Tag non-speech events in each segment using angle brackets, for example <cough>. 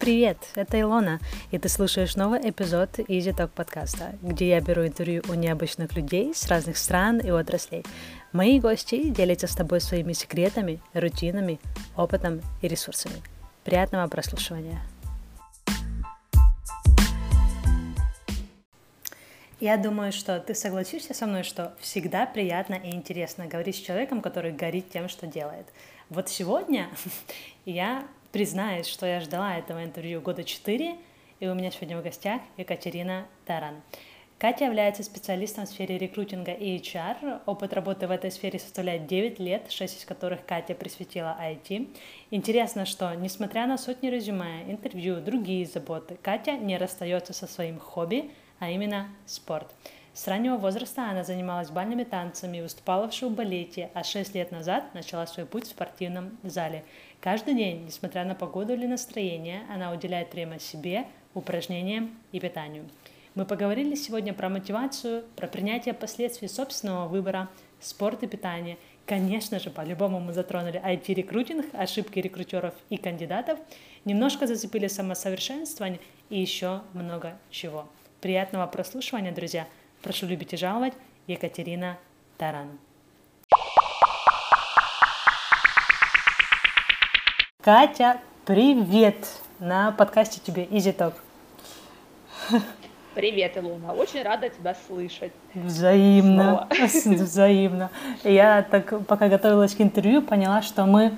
Привет, это Илона, и ты слушаешь новый эпизод Easy Talk подкаста, где я беру интервью у необычных людей с разных стран и отраслей. Мои гости делятся с тобой своими секретами, рутинами, опытом и ресурсами. Приятного прослушивания! Я думаю, что ты согласишься со мной, что всегда приятно и интересно говорить с человеком, который горит тем, что делает. Вот сегодня <laughs> я признаюсь, что я ждала этого интервью года четыре, и у меня сегодня в гостях Екатерина Таран. Катя является специалистом в сфере рекрутинга и HR. Опыт работы в этой сфере составляет 9 лет, 6 из которых Катя присвятила IT. Интересно, что, несмотря на сотни резюме, интервью, другие заботы, Катя не расстается со своим хобби, а именно спорт. С раннего возраста она занималась бальными танцами, выступала в шоу-балете, а 6 лет назад начала свой путь в спортивном зале. Каждый день, несмотря на погоду или настроение, она уделяет время себе, упражнениям и питанию. Мы поговорили сегодня про мотивацию, про принятие последствий собственного выбора, спорт и питание. Конечно же, по-любому мы затронули IT-рекрутинг, ошибки рекрутеров и кандидатов, немножко зацепили самосовершенствование и еще много чего. Приятного прослушивания, друзья! Прошу любить и жаловать, Екатерина Таран. Катя, привет! На подкасте тебе Easy Talk. Привет, Илона. Очень рада тебя слышать. Взаимно. Снова. <laughs> Взаимно. Я так, пока готовилась к интервью, поняла, что мы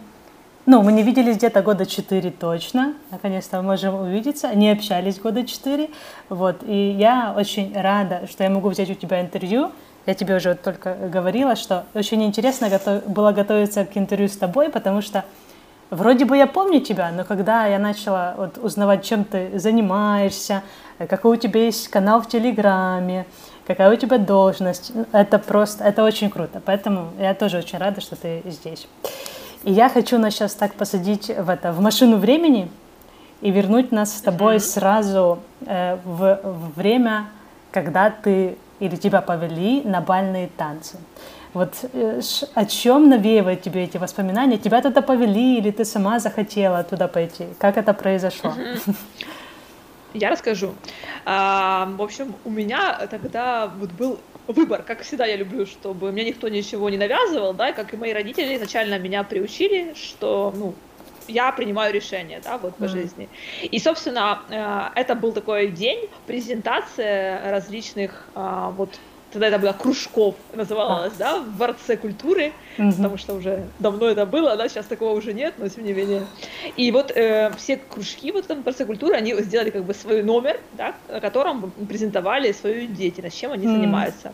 ну, мы не виделись где-то года четыре точно. Наконец-то мы можем увидеться. Не общались года четыре. Вот. И я очень рада, что я могу взять у тебя интервью. Я тебе уже только говорила, что очень интересно готов... было готовиться к интервью с тобой, потому что вроде бы я помню тебя, но когда я начала вот узнавать, чем ты занимаешься, какой у тебя есть канал в Телеграме, какая у тебя должность, это просто, это очень круто. Поэтому я тоже очень рада, что ты здесь. И я хочу нас сейчас так посадить в это, в машину времени и вернуть нас с тобой mm-hmm. сразу э, в, в время, когда ты или тебя повели на бальные танцы. Вот э, о чем навеивают тебе эти воспоминания? Тебя туда повели или ты сама захотела туда пойти? Как это произошло? <laughs> Я расскажу. А, в общем, у меня тогда вот был выбор, как всегда я люблю, чтобы мне никто ничего не навязывал, да, как и мои родители изначально меня приучили, что, ну, я принимаю решение, да, вот по mm. жизни. И, собственно, э, это был такой день, презентация различных а, вот тогда это было кружков, называлось, да, в Дворце культуры, угу. потому что уже давно это было, да, сейчас такого уже нет, но тем не менее. И вот э, все кружки вот в этом Дворце культуры, они сделали как бы свой номер, да, на котором презентовали свою деятельность, чем они mm. занимаются.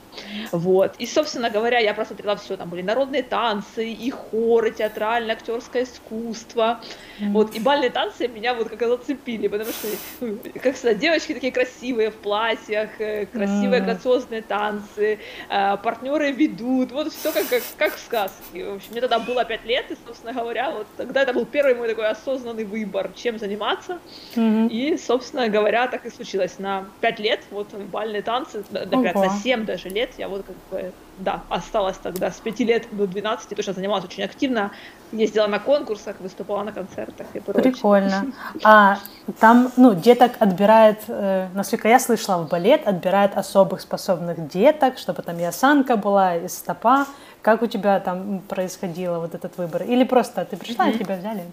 Вот. И, собственно говоря, я просмотрела все, там были народные танцы, и хоры, театральное, актерское искусство, mm. вот, и бальные танцы меня вот как зацепили, потому что, ну, как всегда, девочки такие красивые в платьях, э, красивые, грациозные танцы, танцы, э, партнеры ведут, вот все как, как, как в сказке. В общем, мне тогда было 5 лет, и, собственно говоря, вот тогда это был первый мой такой осознанный выбор, чем заниматься. Mm-hmm. И, собственно говоря, так и случилось. На 5 лет, вот бальные танцы, например, на 7 даже лет я вот как бы да, осталась тогда с 5 лет до 12, точно занималась очень активно, ездила на конкурсах, выступала на концертах и прочее. Прикольно. <laughs> А там, ну, деток отбирает, э, насколько я слышала, в балет отбирает особых способных деток, чтобы там и осанка была, и стопа. Как у тебя там происходило вот этот выбор? Или просто ты пришла, mm-hmm. и тебя взяли?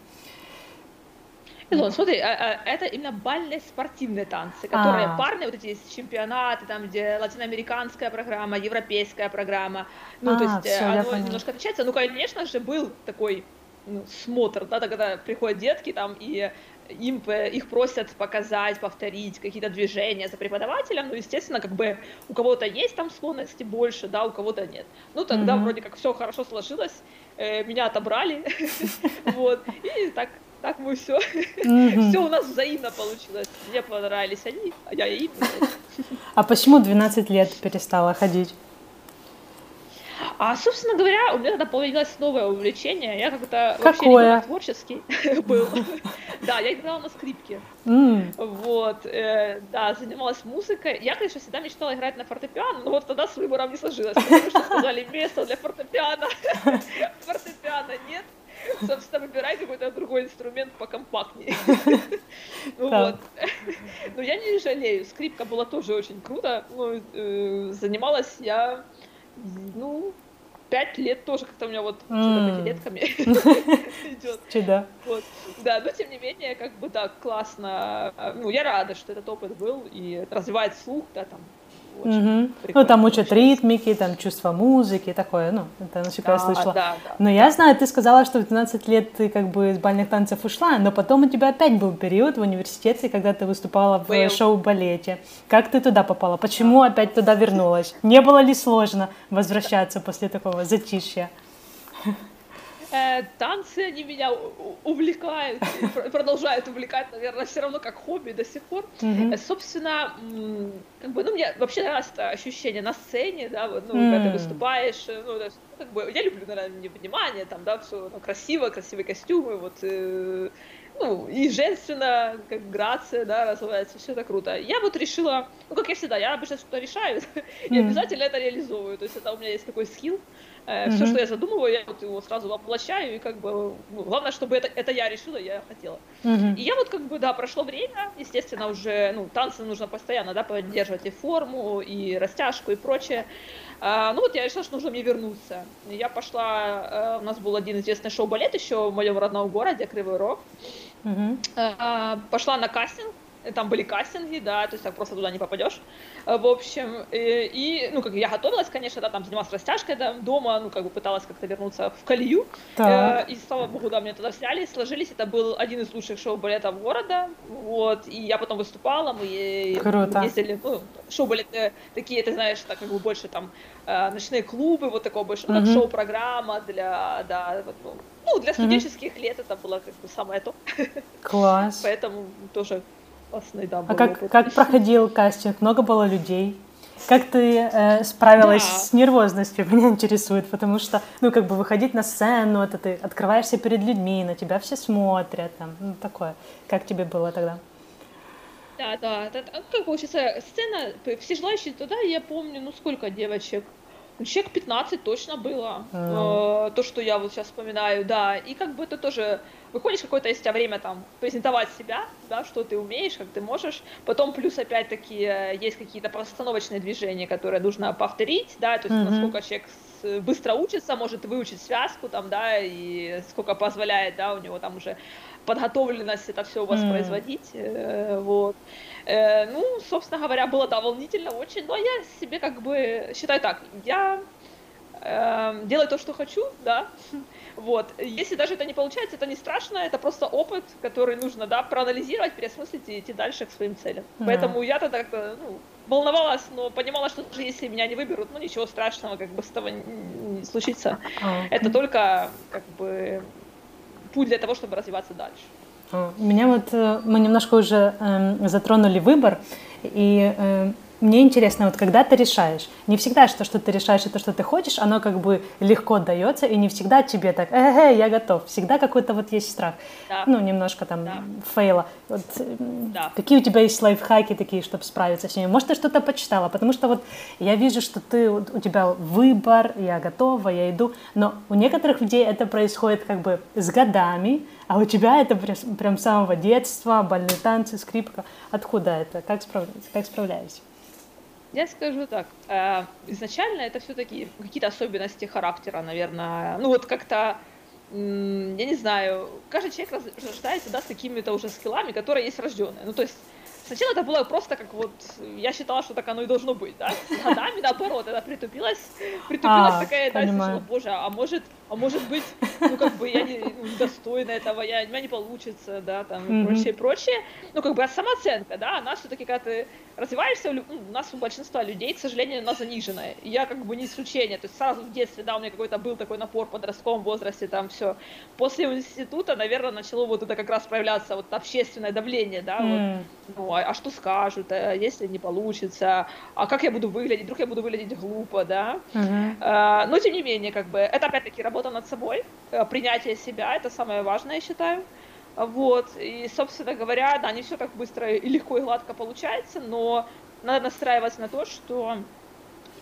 Илон, смотри, а, а, это именно бальные спортивные танцы, которые А-а-а. парные, вот эти есть чемпионаты, там, где латиноамериканская программа, европейская программа, ну, а, то есть все, оно немножко отличается. Ну, конечно же, был такой ну, смотр, да, когда приходят детки там и им их просят показать, повторить какие-то движения за преподавателем, ну, естественно, как бы у кого-то есть там склонности больше, да, у кого-то нет. Ну, тогда mm-hmm. вроде как все хорошо сложилось, э, меня отобрали, <laughs> вот, и так так мы все, mm-hmm. все у нас взаимно получилось. Мне понравились они, а я им. А почему 12 лет перестала ходить? А, собственно говоря, у меня тогда появилось новое увлечение. Я как-то вообще ребенок творческий <laughs> был. Да, я играла на скрипке. Вот, э, да, занималась музыкой. Я, конечно, всегда мечтала играть на фортепиано, но вот тогда с выбором не сложилось, потому что сказали, место для фортепиано. <laughs> Фортепиано нет. <laughs> Собственно, выбирай какой-то другой инструмент покомпактнее. <laughs> Ну Вот. <laughs> Но я не жалею. Скрипка была тоже очень круто. Ну, э, занималась я, ну, пять лет тоже как-то у меня вот что-то пятилетками идет. Чудо. Вот. Да, но тем не менее, как бы так классно. Ну, я рада, что этот опыт был и развивает слух, да, там, Угу. Ну, там учат ритмики, там чувство музыки, такое, ну, это насколько да, я слышала. Да, да, но да. я знаю, ты сказала, что в 12 лет ты как бы из бальных танцев ушла, но потом у тебя опять был период в университете, когда ты выступала в был. шоу-балете. Как ты туда попала? Почему опять туда вернулась? Не было ли сложно возвращаться после такого затишья? Э, танцы, они меня увлекают, продолжают увлекать, наверное, все равно как хобби до сих пор. Mm-hmm. Собственно, как бы, ну, мне вообще нравится это ощущение на сцене, да, вот, ну, mm-hmm. когда ты выступаешь, э, ну, как бы, я люблю, наверное, внимание, там, да, все ну, красиво, красивые костюмы, вот, э, ну, и женственно, как грация, да, развивается, все это круто. Я вот решила, ну, как я всегда, я обычно что-то решаю, <laughs> и обязательно это реализовываю, то есть это у меня есть такой скилл, Mm-hmm. Все, что я задумываю, я вот его сразу воплощаю, и как бы ну, главное, чтобы это, это я решила, я хотела. И я вот как бы, да, прошло время, естественно, уже, ну, танцы нужно постоянно, да, поддерживать и форму, и растяжку, и прочее. А, ну вот я решила, что нужно мне вернуться. Я пошла, э, у нас был один известный шоу-балет еще в моем родном городе, Кривой Рог. Mm-hmm. А, пошла на кастинг, там были кастинги, да, то есть так просто туда не попадешь. Э, в общем, и, э, и ну, как я готовилась, конечно, да, там занималась растяжкой да, дома, ну, как бы пыталась как-то вернуться в колею. Э, и, слава богу, да, меня туда взяли, сложились. Это был один из лучших шоу-балетов города, вот, и я потом выступала, мы Круто. ездили, ну, шоу-балеты такие, ты знаешь, так как бы больше там э, ночные клубы, вот такого больше, mm-hmm. шоу-программа для, да, вот, ну, ну, для студенческих mm-hmm. лет это было как бы самое то. Класс. <laughs> Поэтому тоже классный, да, А как, как проходил кастинг? Много было людей? Как ты э, справилась да. с нервозностью? <laughs> Меня интересует, потому что, ну, как бы выходить на сцену, это ты открываешься перед людьми, на тебя все смотрят, там, ну, такое. Как тебе было тогда? Да, да, да, как получается, сцена, все желающие туда, я помню, ну, сколько девочек, человек 15 точно было, mm. э, то, что я вот сейчас вспоминаю, да, и как бы это тоже выходишь какое-то есть время там презентовать себя, да, что ты умеешь, как ты можешь, потом плюс опять-таки э, есть какие-то постановочные движения, которые нужно повторить, да, то есть mm-hmm. насколько человек быстро учится, может выучить связку там, да, и сколько позволяет, да, у него там уже подготовленность это все воспроизводить, mm-hmm. вот. Э, ну, собственно говоря, было, да, волнительно очень, но я себе как бы считаю так, я э, делаю то, что хочу, да, <laughs> вот. Если даже это не получается, это не страшно, это просто опыт, который нужно, да, проанализировать, переосмыслить и идти дальше к своим целям. Mm-hmm. Поэтому я тогда как-то, ну, волновалась, но понимала, что даже если меня не выберут, ну, ничего страшного как бы с этого не, случится. Okay. Это только, как бы, путь для того, чтобы развиваться дальше. Меня вот, э, мы немножко уже э, затронули выбор, и э, мне интересно, вот когда ты решаешь, не всегда что, что ты решаешь, это что ты хочешь, оно как бы легко дается, и не всегда тебе так, э, э я готов. Всегда какой-то вот есть страх. Да. Ну, немножко там да. фейла. Вот, да. Какие у тебя есть лайфхаки такие, чтобы справиться с ними? Может, ты что-то почитала? Потому что вот я вижу, что ты, у тебя выбор, я готова, я иду. Но у некоторых людей это происходит как бы с годами, а у тебя это прям с самого детства, бальные танцы, скрипка. Откуда это? Как справляешься? Как справляешься? Я скажу так, э, изначально это все-таки какие-то особенности характера, наверное. Ну вот как-то, я не знаю, каждый человек рождается да, с какими-то уже скиллами, которые есть врожденные. Ну то есть Сначала это было просто как вот, я считала, что так оно и должно быть, да? С годами, наоборот, это притупилась, притупилась а, такая, да, боже, а может, а может быть, ну, как бы я не, недостойна этого, я, у меня не получится, да, там, и mm-hmm. прочее, прочее. Ну, как бы а самооценка, да, она все-таки, когда ты развиваешься, ну, у нас у большинства людей, к сожалению, она заниженная. И я как бы не исключение, то есть сразу в детстве, да, у меня какой-то был такой напор в подростковом возрасте, там все. После института, наверное, начало вот это как раз проявляться, вот общественное давление, да, mm. вот, ну, а, а что скажут, а если не получится, а как я буду выглядеть, вдруг я буду выглядеть глупо, да. Mm-hmm. А, но, тем не менее, как бы, это опять-таки работа над собой, э, принятие себя, это самое важное, я считаю. Вот, и, собственно говоря, да, не все так быстро и легко и гладко получается, но надо настраиваться на то, что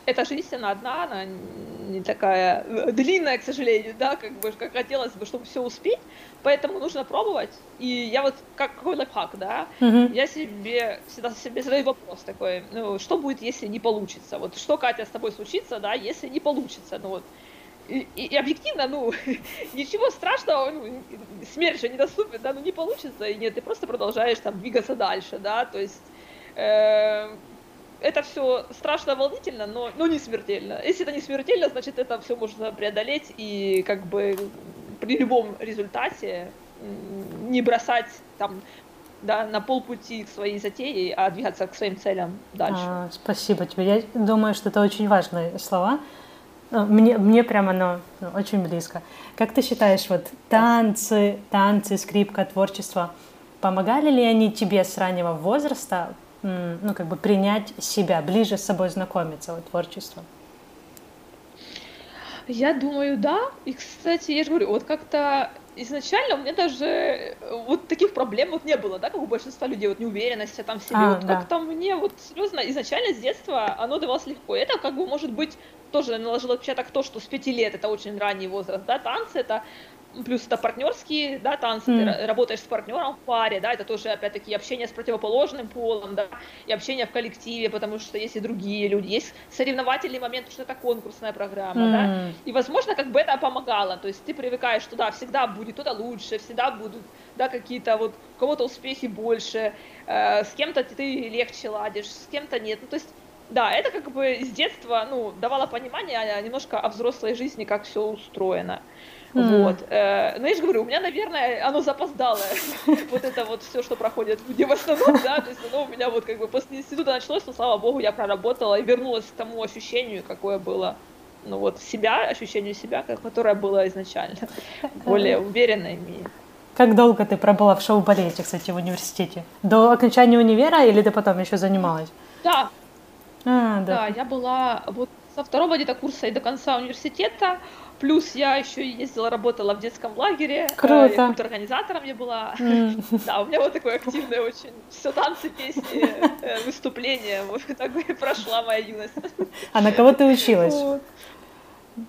эта жизнь, она одна, она не такая э, длинная, к сожалению, да, как бы, как хотелось бы, чтобы все успеть, поэтому нужно пробовать. И я вот, как какой лайфхак, да, mm-hmm. я себе всегда себе задаю вопрос такой, ну, что будет, если не получится? Вот что, Катя, с тобой случится, да, если не получится? Ну вот, и, и, объективно, ну, <laughs> ничего страшного, ну, смерть же недоступна, да, ну не получится, и нет, ты просто продолжаешь там двигаться дальше, да, то есть э, это все страшно волнительно, но, но не смертельно. Если это не смертельно, значит это все можно преодолеть и как бы при любом результате не бросать там да, на полпути к своей затее, а двигаться к своим целям дальше. А, спасибо тебе. Я думаю, что это очень важные слова. Ну, мне, мне прямо оно ну, очень близко. Как ты считаешь, вот танцы, танцы, скрипка, творчество, помогали ли они тебе с раннего возраста, ну, как бы принять себя, ближе с собой знакомиться, вот, творчество? Я думаю, да. И, кстати, я же говорю, вот как-то изначально у меня даже э, вот таких проблем вот не было, да, как у большинства людей, вот неуверенности там в себе. А, вот да. как-то мне вот серьезно изначально с детства оно давалось легко. Это как бы может быть тоже наложило отпечаток то, что с пяти лет это очень ранний возраст, да, танцы это плюс это партнерские, да, танцы, mm. ты работаешь с партнером в паре, да, это тоже, опять-таки, общение с противоположным полом, да, и общение в коллективе, потому что есть и другие люди, есть соревновательный момент, что это конкурсная программа, mm. да, и, возможно, как бы это помогало, то есть ты привыкаешь, что, да, всегда будет кто-то лучше, всегда будут, да, какие-то вот, у кого-то успехи больше, э, с кем-то ты легче ладишь, с кем-то нет, ну, то есть да, это как бы с детства, ну, давало понимание а, немножко о взрослой жизни, как все устроено. Mm. Вот. Э, но я же говорю, у меня, наверное, оно запоздалое. <laughs> вот это вот все, что проходит люди в основном, да, то есть оно у меня вот как бы после института началось, но, слава богу, я проработала и вернулась к тому ощущению, какое было ну вот себя, ощущению себя, которое было изначально, <laughs> более уверенное и как долго ты пробыла в шоу-балете, кстати, в университете? До окончания универа или ты потом еще занималась? Да. А, да. Да, я была вот со второго где-то курса и до конца университета. Плюс я еще ездила, работала в детском лагере. Э, Круто. Я организатором я была. Mm. <laughs> Да, у меня вот такое активное очень. Все танцы, песни, э, выступления. Вот так <laughs> прошла моя юность. А на кого ты училась? Вот.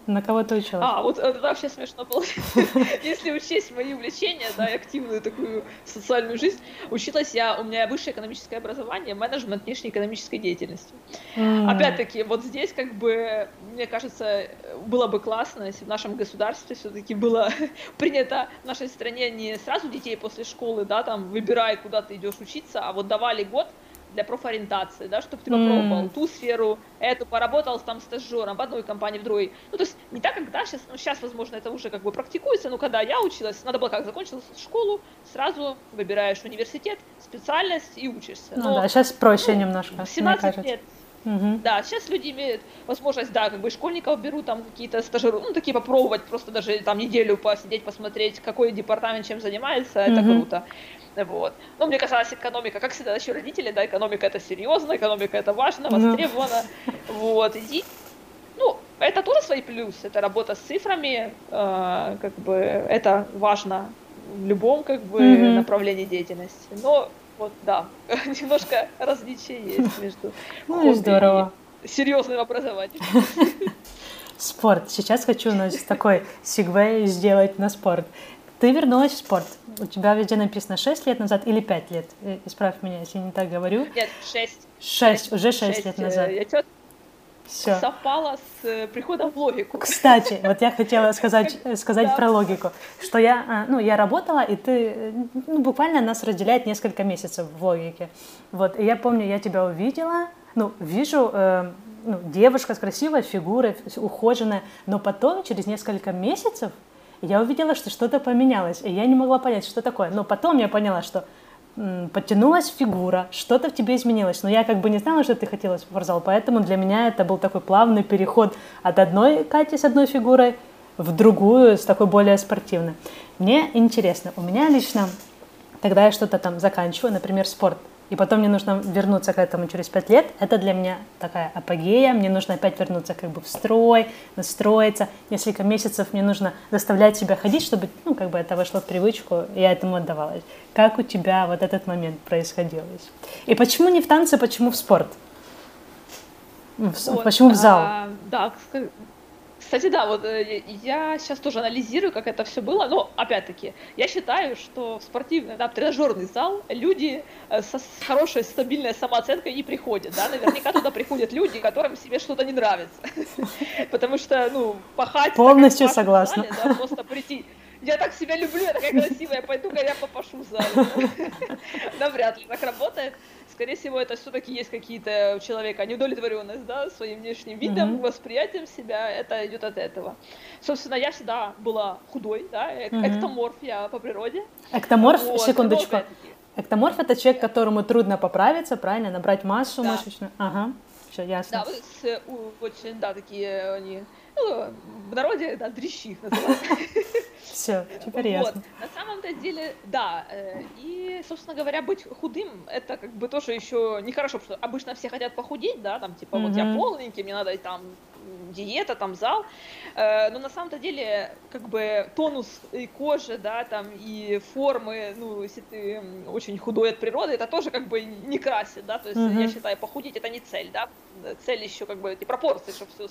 На кого ты училась? А, вот это вообще смешно было. <laughs> Если учесть мои увлечения, да, и активную такую социальную жизнь, училась я, у меня высшее экономическое образование, менеджмент внешней экономической деятельности. Mm. Опять-таки, вот здесь, как бы, мне кажется, было бы классно, если в нашем государстве все-таки было <laughs> принято в нашей стране не сразу детей после школы, да, там, выбирай, куда ты идешь учиться, а вот давали год, для профориентации, да, чтобы ты попробовал mm. ту сферу, эту, поработал там стажером в одной компании, в другой. Ну, то есть не так, как, да, сейчас, ну, сейчас, возможно, это уже как бы практикуется, но когда я училась, надо было как, закончила школу, сразу выбираешь университет, специальность и учишься. Ну но, да, сейчас проще ну, немножко, 17 лет, Угу. Да, сейчас люди имеют возможность, да, как бы школьников берут, там какие-то стажеры, ну, такие попробовать, просто даже там неделю посидеть, посмотреть, какой департамент чем занимается, это угу. круто. Вот. Но мне казалось, экономика, как всегда, еще родители, да, экономика это серьезно, экономика это важно, ну. востребовано. Вот. И, ну, это тоже свои плюсы, это работа с цифрами, э, как бы это важно в любом как бы mm-hmm. направлении деятельности. Но вот да, <laughs> немножко различия есть между <laughs> ну, здорово. и серьезным образованием. <laughs> Спорт. Сейчас хочу нас такой сегвей сделать на спорт. Ты вернулась в спорт. У тебя везде написано 6 лет назад или 5 лет? Э, исправь меня, если не так говорю. Нет, 6. 6, уже 6, 6 лет назад. Я тет... Все. совпало с э, приходом в логику. Кстати, вот я хотела <laughs> сказать, сказать да. про логику, что я, а, ну, я работала, и ты, ну, буквально нас разделяет несколько месяцев в логике. Вот, и я помню, я тебя увидела, ну, вижу, э, ну, девушка с красивой фигурой, ухоженная, но потом, через несколько месяцев, я увидела, что что-то поменялось, и я не могла понять, что такое. Но потом я поняла, что подтянулась фигура, что-то в тебе изменилось. Но я как бы не знала, что ты хотела в спортзал, поэтому для меня это был такой плавный переход от одной Кати с одной фигурой в другую, с такой более спортивной. Мне интересно, у меня лично, когда я что-то там заканчиваю, например, спорт, и потом мне нужно вернуться к этому через пять лет, это для меня такая апогея, мне нужно опять вернуться как бы в строй, настроиться, несколько месяцев мне нужно заставлять себя ходить, чтобы, ну, как бы это вошло в привычку, и я этому отдавалась. Как у тебя вот этот момент происходил? И почему не в танце, почему в спорт? Вот. Почему в зал? А, да, кстати, да, вот э, я сейчас тоже анализирую, как это все было, но опять-таки, я считаю, что в спортивный, да, тренажерный зал люди э, со, с хорошей стабильной самооценкой не приходят, да, наверняка туда приходят люди, которым себе что-то не нравится, <laughs> потому что, ну, пахать... Полностью согласна. просто прийти, я так себя люблю, я такая <laughs> красивая, пойду-ка я попашу в зале. Навряд <laughs> ли так работает скорее всего, это все-таки есть какие-то у человека неудовлетворенность, да, своим внешним видом, mm-hmm. восприятием себя, это идет от этого. Собственно, я всегда была худой, да, mm-hmm. эктоморф я по природе. Эктоморф, вот, секундочку. Эктоморф это человек, которому трудно поправиться, правильно, набрать массу да. мышечную. Ага, все ясно. Да, с, очень, да, такие они ну, в народе, да, дрищи называют. <laughs> Все, теперь ясно. На самом-то деле, да. Э, и, собственно говоря, быть худым, это как бы тоже еще нехорошо, потому что обычно все хотят похудеть, да, там, типа, вот я полненький, мне надо там диета, там зал, э, но на самом-то деле как бы тонус и кожи, да, там и формы, ну, если ты очень худой от природы, это тоже как бы не красит, да, то есть mm-hmm. я считаю, похудеть это не цель, да, цель еще как бы эти пропорции, чтобы все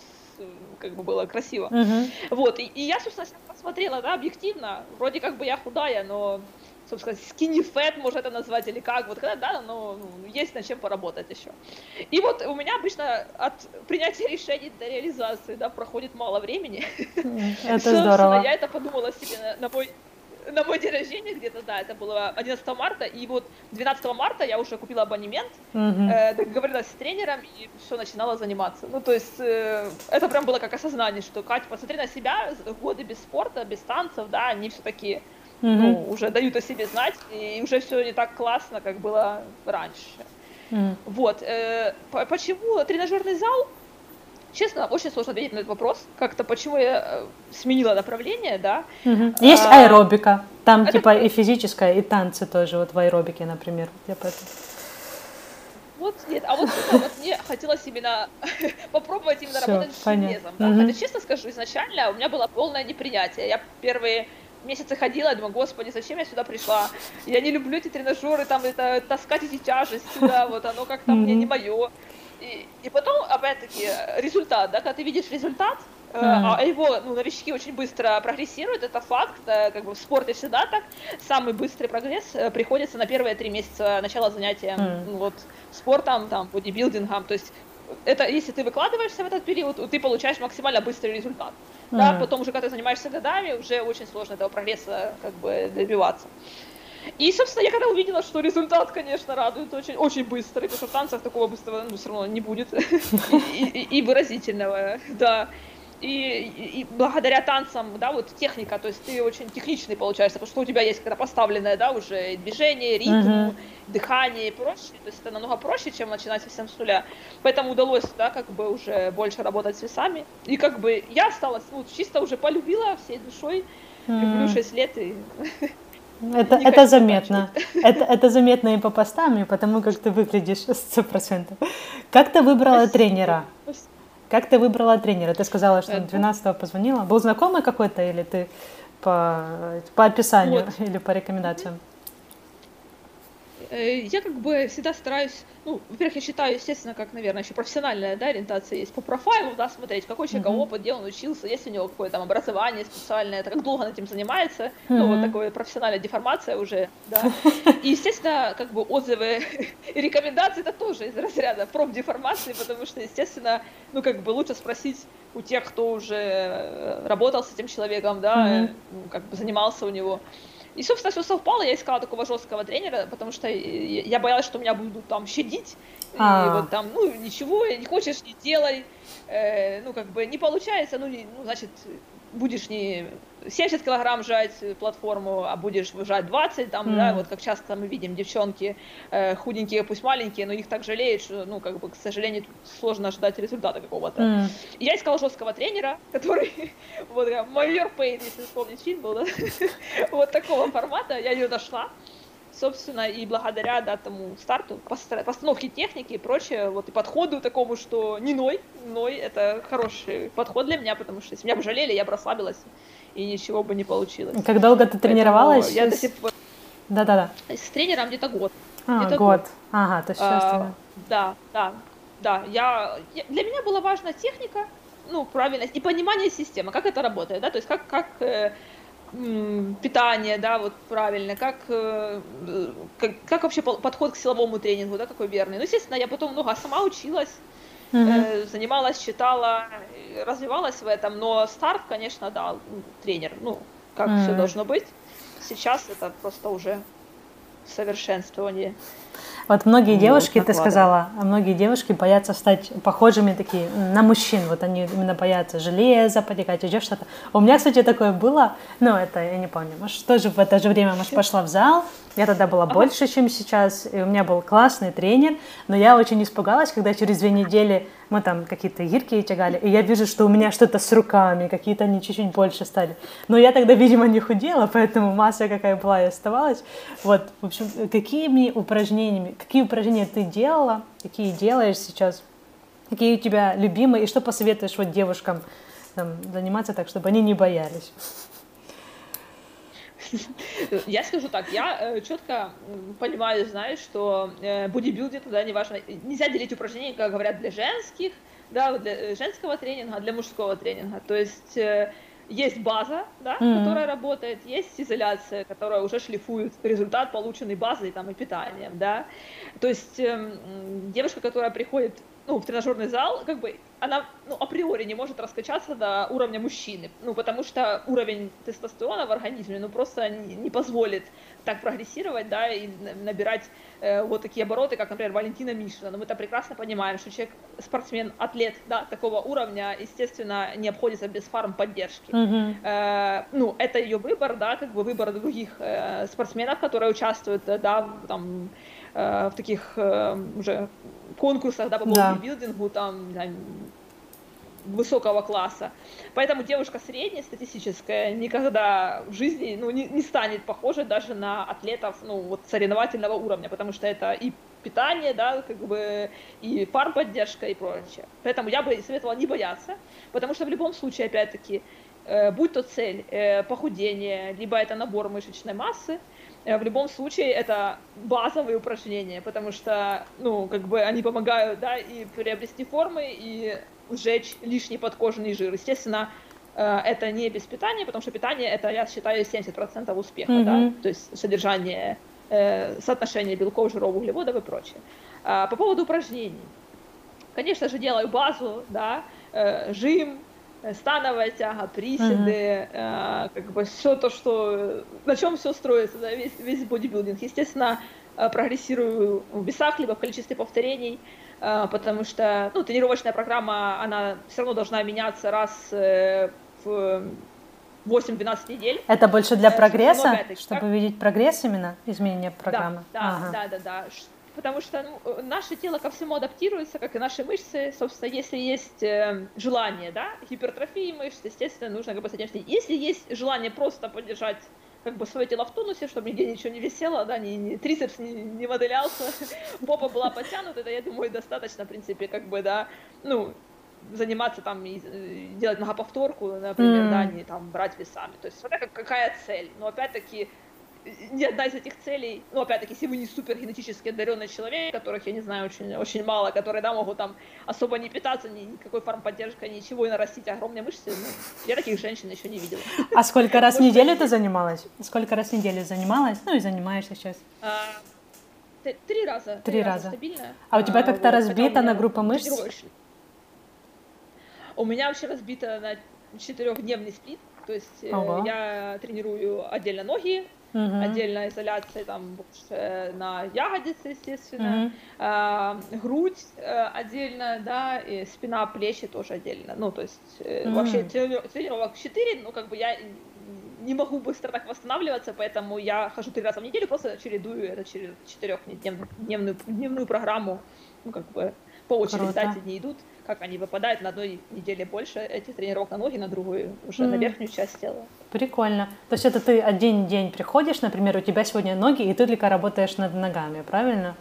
как бы было красиво. Uh-huh. Вот, и, и я, собственно, посмотрела, да, объективно, вроде как бы я худая, но собственно, skinny fat, можно это назвать, или как, вот когда, да, но ну, есть над чем поработать еще. И вот у меня обычно от принятия решений до реализации, да, проходит мало времени. <laughs> Это здорово. Я это подумала себе на, на мой на мой день рождения где-то, да, это было 11 марта, и вот 12 марта я уже купила абонемент, mm-hmm. э, договорилась с тренером и все, начинала заниматься. Ну, то есть э, это прям было как осознание, что, Катя, посмотри на себя, годы без спорта, без танцев, да, они все-таки mm-hmm. ну, уже дают о себе знать, и уже все не так классно, как было раньше. Mm-hmm. Вот. Э, почему тренажерный зал? Честно, очень сложно ответить на этот вопрос. Как-то почему я э, сменила направление, да. Угу. Есть а, аэробика. Там это... типа и физическая, и танцы тоже, вот в аэробике, например. Я поэтому... Вот нет, а вот, <laughs> вот мне хотелось именно <laughs> попробовать именно Всё, работать с железом. Да? Угу. Хотя, честно скажу, изначально у меня было полное непринятие. Я первые месяцы ходила, я думаю, господи, зачем я сюда пришла? Я не люблю эти тренажеры, там это таскать эти тяжести, да, вот оно как-то mm-hmm. мне не мое. И, и потом, опять-таки, результат, да, когда ты видишь результат, mm. а его, ну, новички очень быстро прогрессируют, это факт, как бы в спорте всегда так, самый быстрый прогресс э, приходится на первые три месяца начала занятия, mm. ну, вот, спортом, там, бодибилдингом, то есть это если ты выкладываешься в этот период, ты получаешь максимально быстрый результат. Mm. Да, потом уже, когда ты занимаешься годами, уже очень сложно этого прогресса как бы добиваться. И, собственно, я когда увидела, что результат, конечно, радует очень, очень быстрый, потому что в танцах такого быстрого ну, все равно не будет. <laughs> И, и, и выразительного, да. И, и, благодаря танцам, да, вот техника, то есть ты очень техничный получается, потому что у тебя есть когда поставленное, да, уже движение, ритм, uh-huh. дыхание и прочее, то есть это намного проще, чем начинать совсем с нуля. Поэтому удалось, да, как бы уже больше работать с весами. И как бы я осталась, ну, чисто уже полюбила всей душой, uh-huh. люблю 6 лет и <laughs> Это, это заметно. Это, это заметно и по постам, и потому как ты выглядишь <laughs> сто процентов. Как ты выбрала Спасибо. тренера? Как ты выбрала тренера? Ты сказала, что 12-го позвонила. Был знакомый какой-то или ты по, по описанию вот. <laughs> или по рекомендациям? Э, я как бы всегда стараюсь, ну, во-первых, я считаю, естественно, как, наверное, еще профессиональная, да, ориентация есть по профайлу, да, смотреть, какой человек uh-huh. опыт, где он учился, есть у него какое-то там образование специальное, это как долго он этим занимается, uh-huh. ну, вот такое профессиональная деформация уже, да. <laughs> И, естественно, как бы отзывы <laughs> и рекомендации это тоже из разряда профдеформации, потому что, естественно, ну, как бы лучше спросить у тех, кто уже э, работал с этим человеком, да, uh-huh. ну, как бы занимался у него. И, собственно, все совпало, я искала такого жесткого тренера, потому что я боялась, что меня будут там щадить, А-а-а. и а. вот там, ну, ничего, не хочешь, не делай, э, ну, как бы не получается, ну, не, ну, значит, будешь не 70 килограмм жать платформу, а будешь жать 20, там, mm. да, вот как часто мы видим девчонки э, худенькие, пусть маленькие, но их так жалеют, что, ну, как бы, к сожалению, сложно ожидать результата какого-то. Mm. Я искала жесткого тренера, который, <laughs> вот, майор Пейн, если вспомнить фильм был, да, <laughs> вот такого формата, я ее нашла, собственно, и благодаря да, тому старту, постановке техники и прочее, вот и подходу такому, что не ной, ной это хороший подход для меня, потому что если меня бы жалели, я бы расслабилась, и ничего бы не получилось. Как долго ты тренировалась? Я до сих пор... Да-да-да. С тренером где-то год. А, где год. год. Ага, то есть. А, да, да. да, я, я, для меня была важна техника, ну, правильность и понимание системы, как это работает, да, то есть как, как э, питание, да, вот правильно, как, э, как, как вообще подход к силовому тренингу, да, какой верный. Ну, естественно, я потом много сама училась, uh-huh. занималась, читала, развивалась в этом, но старт, конечно, да, тренер, ну, как uh-huh. все должно быть. Сейчас это просто уже совершенствование. Вот многие девушки, ты сказала, многие девушки боятся стать похожими такие на мужчин. Вот они именно боятся железа потекать, еще что-то. У меня, кстати, такое было, но это я не помню, может, тоже в это же время, может, пошла в зал, я тогда была больше, чем сейчас, и у меня был классный тренер, но я очень испугалась, когда через две недели мы там какие-то гирки тягали, и я вижу, что у меня что-то с руками, какие-то они чуть-чуть больше стали. Но я тогда, видимо, не худела, поэтому масса какая была и оставалась. Вот, в общем, какими упражнениями, какие упражнения ты делала, какие делаешь сейчас, какие у тебя любимые, и что посоветуешь вот девушкам там, заниматься так, чтобы они не боялись? Я скажу так, я э, четко понимаю, знаешь, что э, бодибилдинг, да, неважно, нельзя делить упражнения, как говорят, для женских, да, для э, женского тренинга, для мужского тренинга. То есть есть база, да, mm-hmm. которая работает, есть изоляция, которая уже шлифует результат, полученный базой там, и питанием, да. То есть э, девушка, которая приходит ну, в тренажерный зал, как бы она ну, априори не может раскачаться до уровня мужчины, ну, потому что уровень тестостерона в организме, ну, просто не, не позволит так прогрессировать, да, и набирать э, вот такие обороты, как, например, Валентина Мишина. Но мы это прекрасно понимаем, что человек, спортсмен, атлет, да, такого уровня, естественно, не обходится без фарм-поддержки. Mm-hmm. Э, ну, это ее выбор, да, как бы выбор других э, спортсменов, которые участвуют, да, там, э, в таких э, уже конкурсах, да, по бодибилдингу, да. там, да, высокого класса. Поэтому девушка средняя, статистическая, никогда в жизни ну, не, не станет похожей даже на атлетов ну, вот, соревновательного уровня, потому что это и питание, да, как бы, и фарм-поддержка и прочее. Поэтому я бы советовала не бояться, потому что в любом случае, опять-таки, э, будь то цель э, похудение, либо это набор мышечной массы, в любом случае это базовые упражнения, потому что, ну, как бы они помогают, да, и приобрести формы, и сжечь лишний подкожный жир. Естественно, э, это не без питания, потому что питание это, я считаю, 70% успеха, mm-hmm. да, то есть содержание, э, соотношение белков, жиров, углеводов и прочее. А, по поводу упражнений. Конечно же, делаю базу, да, жим, Э, становая тяга, приседы, uh-huh. э, как бы все то, что на чем все строится, да, весь, весь бодибилдинг. Естественно, э, прогрессирую в весах, либо в количестве повторений, э, потому что ну, тренировочная программа, она все равно должна меняться раз э, в 8-12 недель. Это больше для прогресса, чтобы видеть прогресс именно, изменение программы? Да, да, ага. да, да, да потому что ну, э, наше тело ко всему адаптируется, как и наши мышцы. Собственно, если есть э, желание, да, гипертрофии мышц, естественно, нужно как бы с этим следить. Если есть желание просто поддержать как бы свое тело в тонусе, чтобы нигде ничего не висело, да, ни, ни трицепс не, не моделялся, <laughs> попа была подтянута, это, я думаю, достаточно, в принципе, как бы, да, ну, заниматься там, и, э, делать многоповторку, например, mm. да, не там брать весами. То есть смотря как, какая цель. Но опять-таки ни одна из этих целей, ну, опять-таки, если вы не супер генетически одаренный человек, которых, я не знаю, очень, очень мало, которые, да, могут там особо не питаться, ни, никакой фармподдержкой, ничего, и нарастить огромные мышцы, ну, я таких женщин еще не видела. А сколько раз в неделю ты занималась? Сколько раз в неделю занималась? Ну, и занимаешься сейчас? А, три раза. Три раза. Стабильно. А у тебя а, как-то разбито на группу мышц? У меня вообще разбито на четырехдневный сплит, то есть Ого. я тренирую отдельно ноги, угу. отдельная изоляция там больше на ягодицы, естественно, угу. а, грудь э, отдельно, да, и спина, плечи тоже отдельно. Ну, то есть угу. вообще тренировок 4, ну, как бы я не могу быстро так восстанавливаться, поэтому я хожу три раза в неделю, просто чередую это через четырехдневную дневную, дневную программу, ну, как бы по очереди, да, эти дни идут как они выпадают на одной неделе больше этих тренировок на ноги, на другую, уже mm. на верхнюю часть тела. Прикольно. То есть это ты один день приходишь, например, у тебя сегодня ноги, и ты только работаешь над ногами, правильно?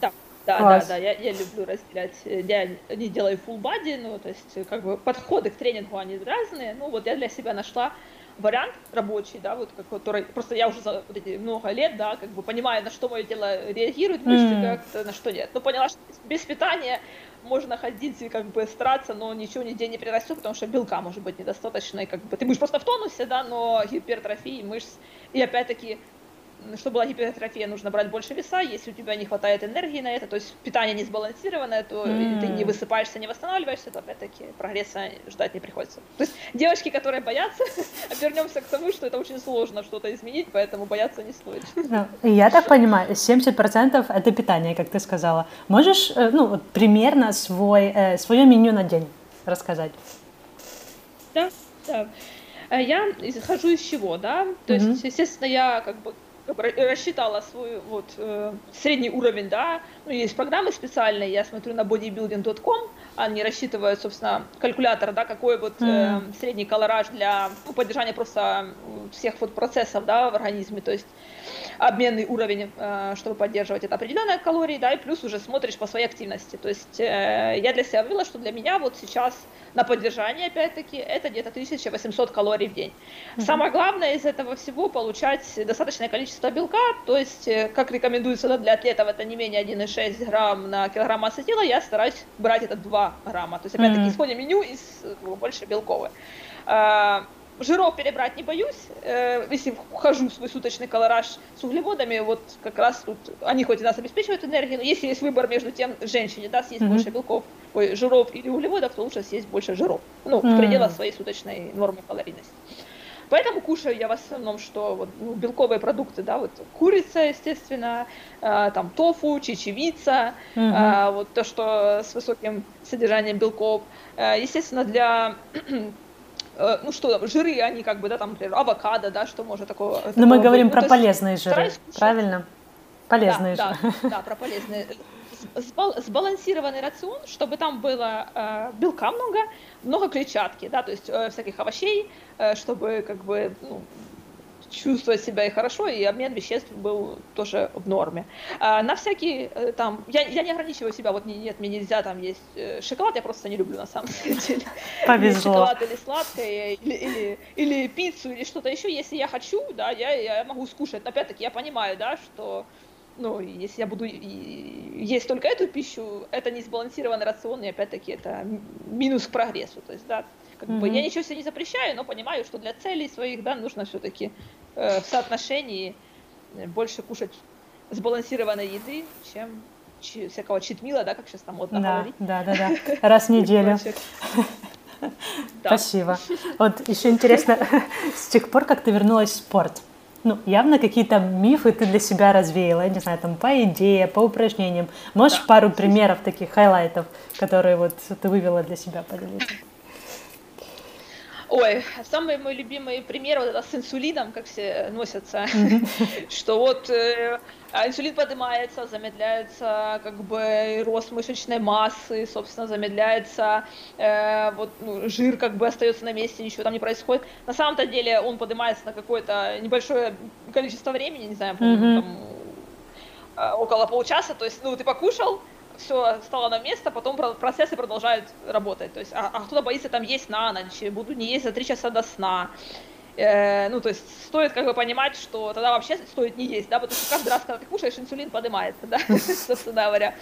Да, да, Класс. да, да. Я, я люблю разделять. Я не делаю full body, ну, то есть как бы подходы к тренингу, они разные. Ну, вот я для себя нашла вариант рабочий, да, вот который просто я уже за вот эти много лет, да, как бы понимаю, на что мое тело реагирует, мышцы mm. как-то, на что нет. Но поняла, что без питания можно ходить и как бы стараться, но ничего нигде не прирастет, потому что белка может быть недостаточно, и как бы ты будешь просто в тонусе, да, но гипертрофии мышц, и опять-таки чтобы была гипертрофия, нужно брать больше веса. Если у тебя не хватает энергии на это, то есть питание не сбалансированное, то mm. ты не высыпаешься, не восстанавливаешься, то опять-таки прогресса ждать не приходится. То есть девочки, которые боятся, <laughs> вернемся к тому, что это очень сложно что-то изменить, поэтому бояться не стоит. Я так понимаю, 70% это питание, как ты сказала. Можешь э, ну, вот примерно свой, э, свое меню на день рассказать? Да, да. Э, я исхожу из чего, да? То mm-hmm. есть, естественно, я как бы рассчитала свой вот э, средний уровень, да, ну, есть программы специальные, я смотрю на bodybuilding.com, они рассчитывают, собственно, калькулятор, да, какой вот э, средний колораж для ну, поддержания просто всех вот процессов, да, в организме, то есть обменный уровень, э, чтобы поддерживать это определенные калории, да, и плюс уже смотришь по своей активности, то есть э, я для себя вывела, что для меня вот сейчас на поддержание, опять-таки, это где-то 1800 калорий в день. Mm-hmm. Самое главное из этого всего получать достаточное количество белка, то есть, э, как рекомендуется да, для атлетов, это не менее 1,6 грамм на килограмм массы тела, я стараюсь брать это 2 грамма. То есть, опять-таки, mm-hmm. исходим меню из больше белковое. Жиров перебрать не боюсь. Э, если вхожу в свой суточный колораж с углеводами, вот как раз тут они хоть и нас обеспечивают энергией, но если есть выбор между тем, женщине, да, съесть mm-hmm. больше белков, ой, жиров или углеводов, то лучше съесть больше жиров. Ну, mm-hmm. в пределах своей суточной нормы калорийности. Поэтому кушаю я в основном, что вот, ну, белковые продукты, да, вот курица, естественно, э, там тофу, чечевица, mm-hmm. э, вот то, что с высоким содержанием белков. Э, естественно, для ну что там, жиры, они как бы, да, там, например, авокадо, да, что может такого. Но мы говорим быть. про ну, полезные жиры, правильно? Полезные да, жиры. Да, да, про полезные. Сбалансированный рацион, чтобы там было э, белка много, много клетчатки, да, то есть э, всяких овощей, э, чтобы как бы ну, чувствовать себя и хорошо, и обмен веществ был тоже в норме. А, на всякие э, там, я, я не ограничиваю себя, вот нет, мне нельзя там есть э, шоколад, я просто не люблю на самом <laughs> деле. Повезло. Шоколад или сладкое, или, или, или пиццу, или что-то еще, если я хочу, да, я, я могу скушать. Опять-таки, я понимаю, да, что ну, если я буду есть только эту пищу, это не сбалансированный рацион, и опять-таки это минус к прогрессу. То есть, да, как mm-hmm. бы я ничего себе не запрещаю, но понимаю, что для целей своих, да, нужно все-таки э, в соотношении э, больше кушать сбалансированной еды, чем всякого читмила, да, как сейчас там модно да, говорить. Да, да, да. <laughs> Раз в неделю. <laughs> Спасибо. Вот еще интересно, <laughs> с тех пор, как ты вернулась в спорт, ну, явно какие-то мифы ты для себя развеяла, я не знаю, там, по идее, по упражнениям. Можешь да. пару примеров таких хайлайтов, которые вот ты вывела для себя поделиться? Ой, самый мой любимый пример вот это с инсулином, как все носятся, <laughs> что вот э, а инсулин поднимается, замедляется как бы рост мышечной массы, собственно, замедляется э, вот ну, жир как бы остается на месте, ничего там не происходит. На самом-то деле он поднимается на какое-то небольшое количество времени, не знаю, э, около полчаса, то есть, ну, ты покушал, все стало на место, потом процессы продолжают работать. То есть, а, а кто-то боится там есть на ночь, буду не есть за три часа до сна. Э, ну, то есть стоит как бы понимать, что тогда вообще стоит не есть, да, потому что каждый раз, когда ты кушаешь, инсулин поднимается, да, <laughs> собственно говоря.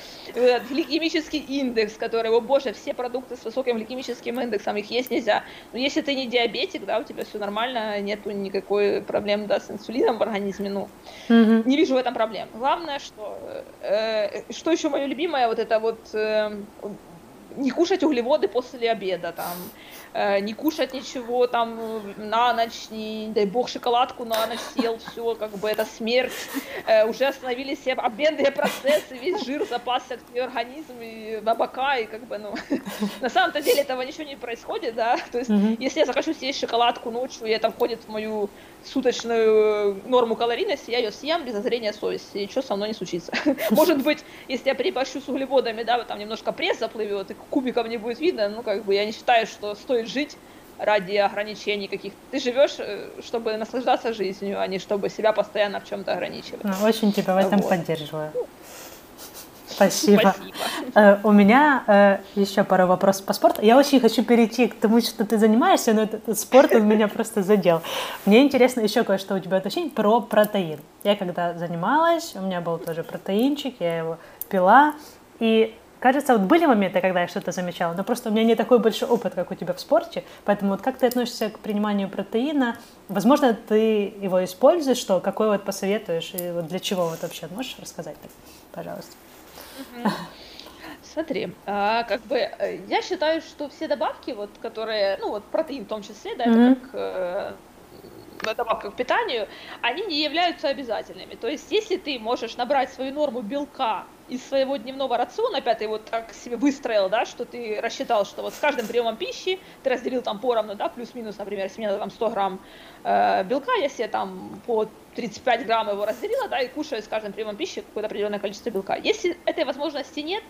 Гликемический индекс, который, о боже, все продукты с высоким гликемическим индексом, их есть нельзя. Но если ты не диабетик, да, у тебя все нормально, нету никакой проблем, да, с инсулином в организме, ну, не вижу в этом проблем. Главное, что, э, что еще мое любимое, вот это вот э, не кушать углеводы после обеда, там, Э, не кушать ничего там на ночь, не дай бог шоколадку на ночь съел, <laughs> все, как бы это смерть. Э, уже остановились все обменные процессы, весь жир запасся в твой организм и на бока, и как бы, ну, <laughs> на самом-то деле этого ничего не происходит, да, то есть, если я захочу съесть шоколадку ночью, и это входит в мою суточную норму калорийности, я ее съем без зазрения совести, и ничего со мной не случится. <laughs> Может быть, если я переборщу с углеводами, да, там немножко пресс заплывет, и кубиков не будет видно, ну, как бы, я не считаю, что стоит жить ради ограничений каких. Ты живешь, э, чтобы наслаждаться жизнью, а не чтобы себя постоянно в чем-то ограничивать. Ну, очень тебя в этом вот. поддерживаю. Спасибо. Спасибо. Э, у меня э, еще пару вопросов по спорту. Я очень хочу перейти к тому, что ты занимаешься, но этот, спорт он меня просто задел. Мне интересно еще кое-что у тебя уточнить про протеин. Я когда занималась, у меня был тоже протеинчик, я его пила, и Кажется, вот были моменты, когда я что-то замечала, но просто у меня не такой большой опыт, как у тебя в спорте, поэтому вот как ты относишься к приниманию протеина? Возможно, ты его используешь, что какой вот посоветуешь и вот для чего вот вообще можешь рассказать, так, пожалуйста? Смотри, а, как бы э, я считаю, что все добавки, вот, которые, ну вот протеин в том числе, да, mm-hmm. это как э, добавка к питанию, они не являются обязательными. То есть, если ты можешь набрать свою норму белка из своего дневного рациона, опять ты вот так себе выстроил, да, что ты рассчитал, что вот с каждым приемом пищи ты разделил там поровну, да, плюс-минус, например, если мне надо там 100 грамм э, белка, я себе там по 35 грамм его разделила, да, и кушаю с каждым приемом пищи какое-то определенное количество белка. Если этой возможности нет,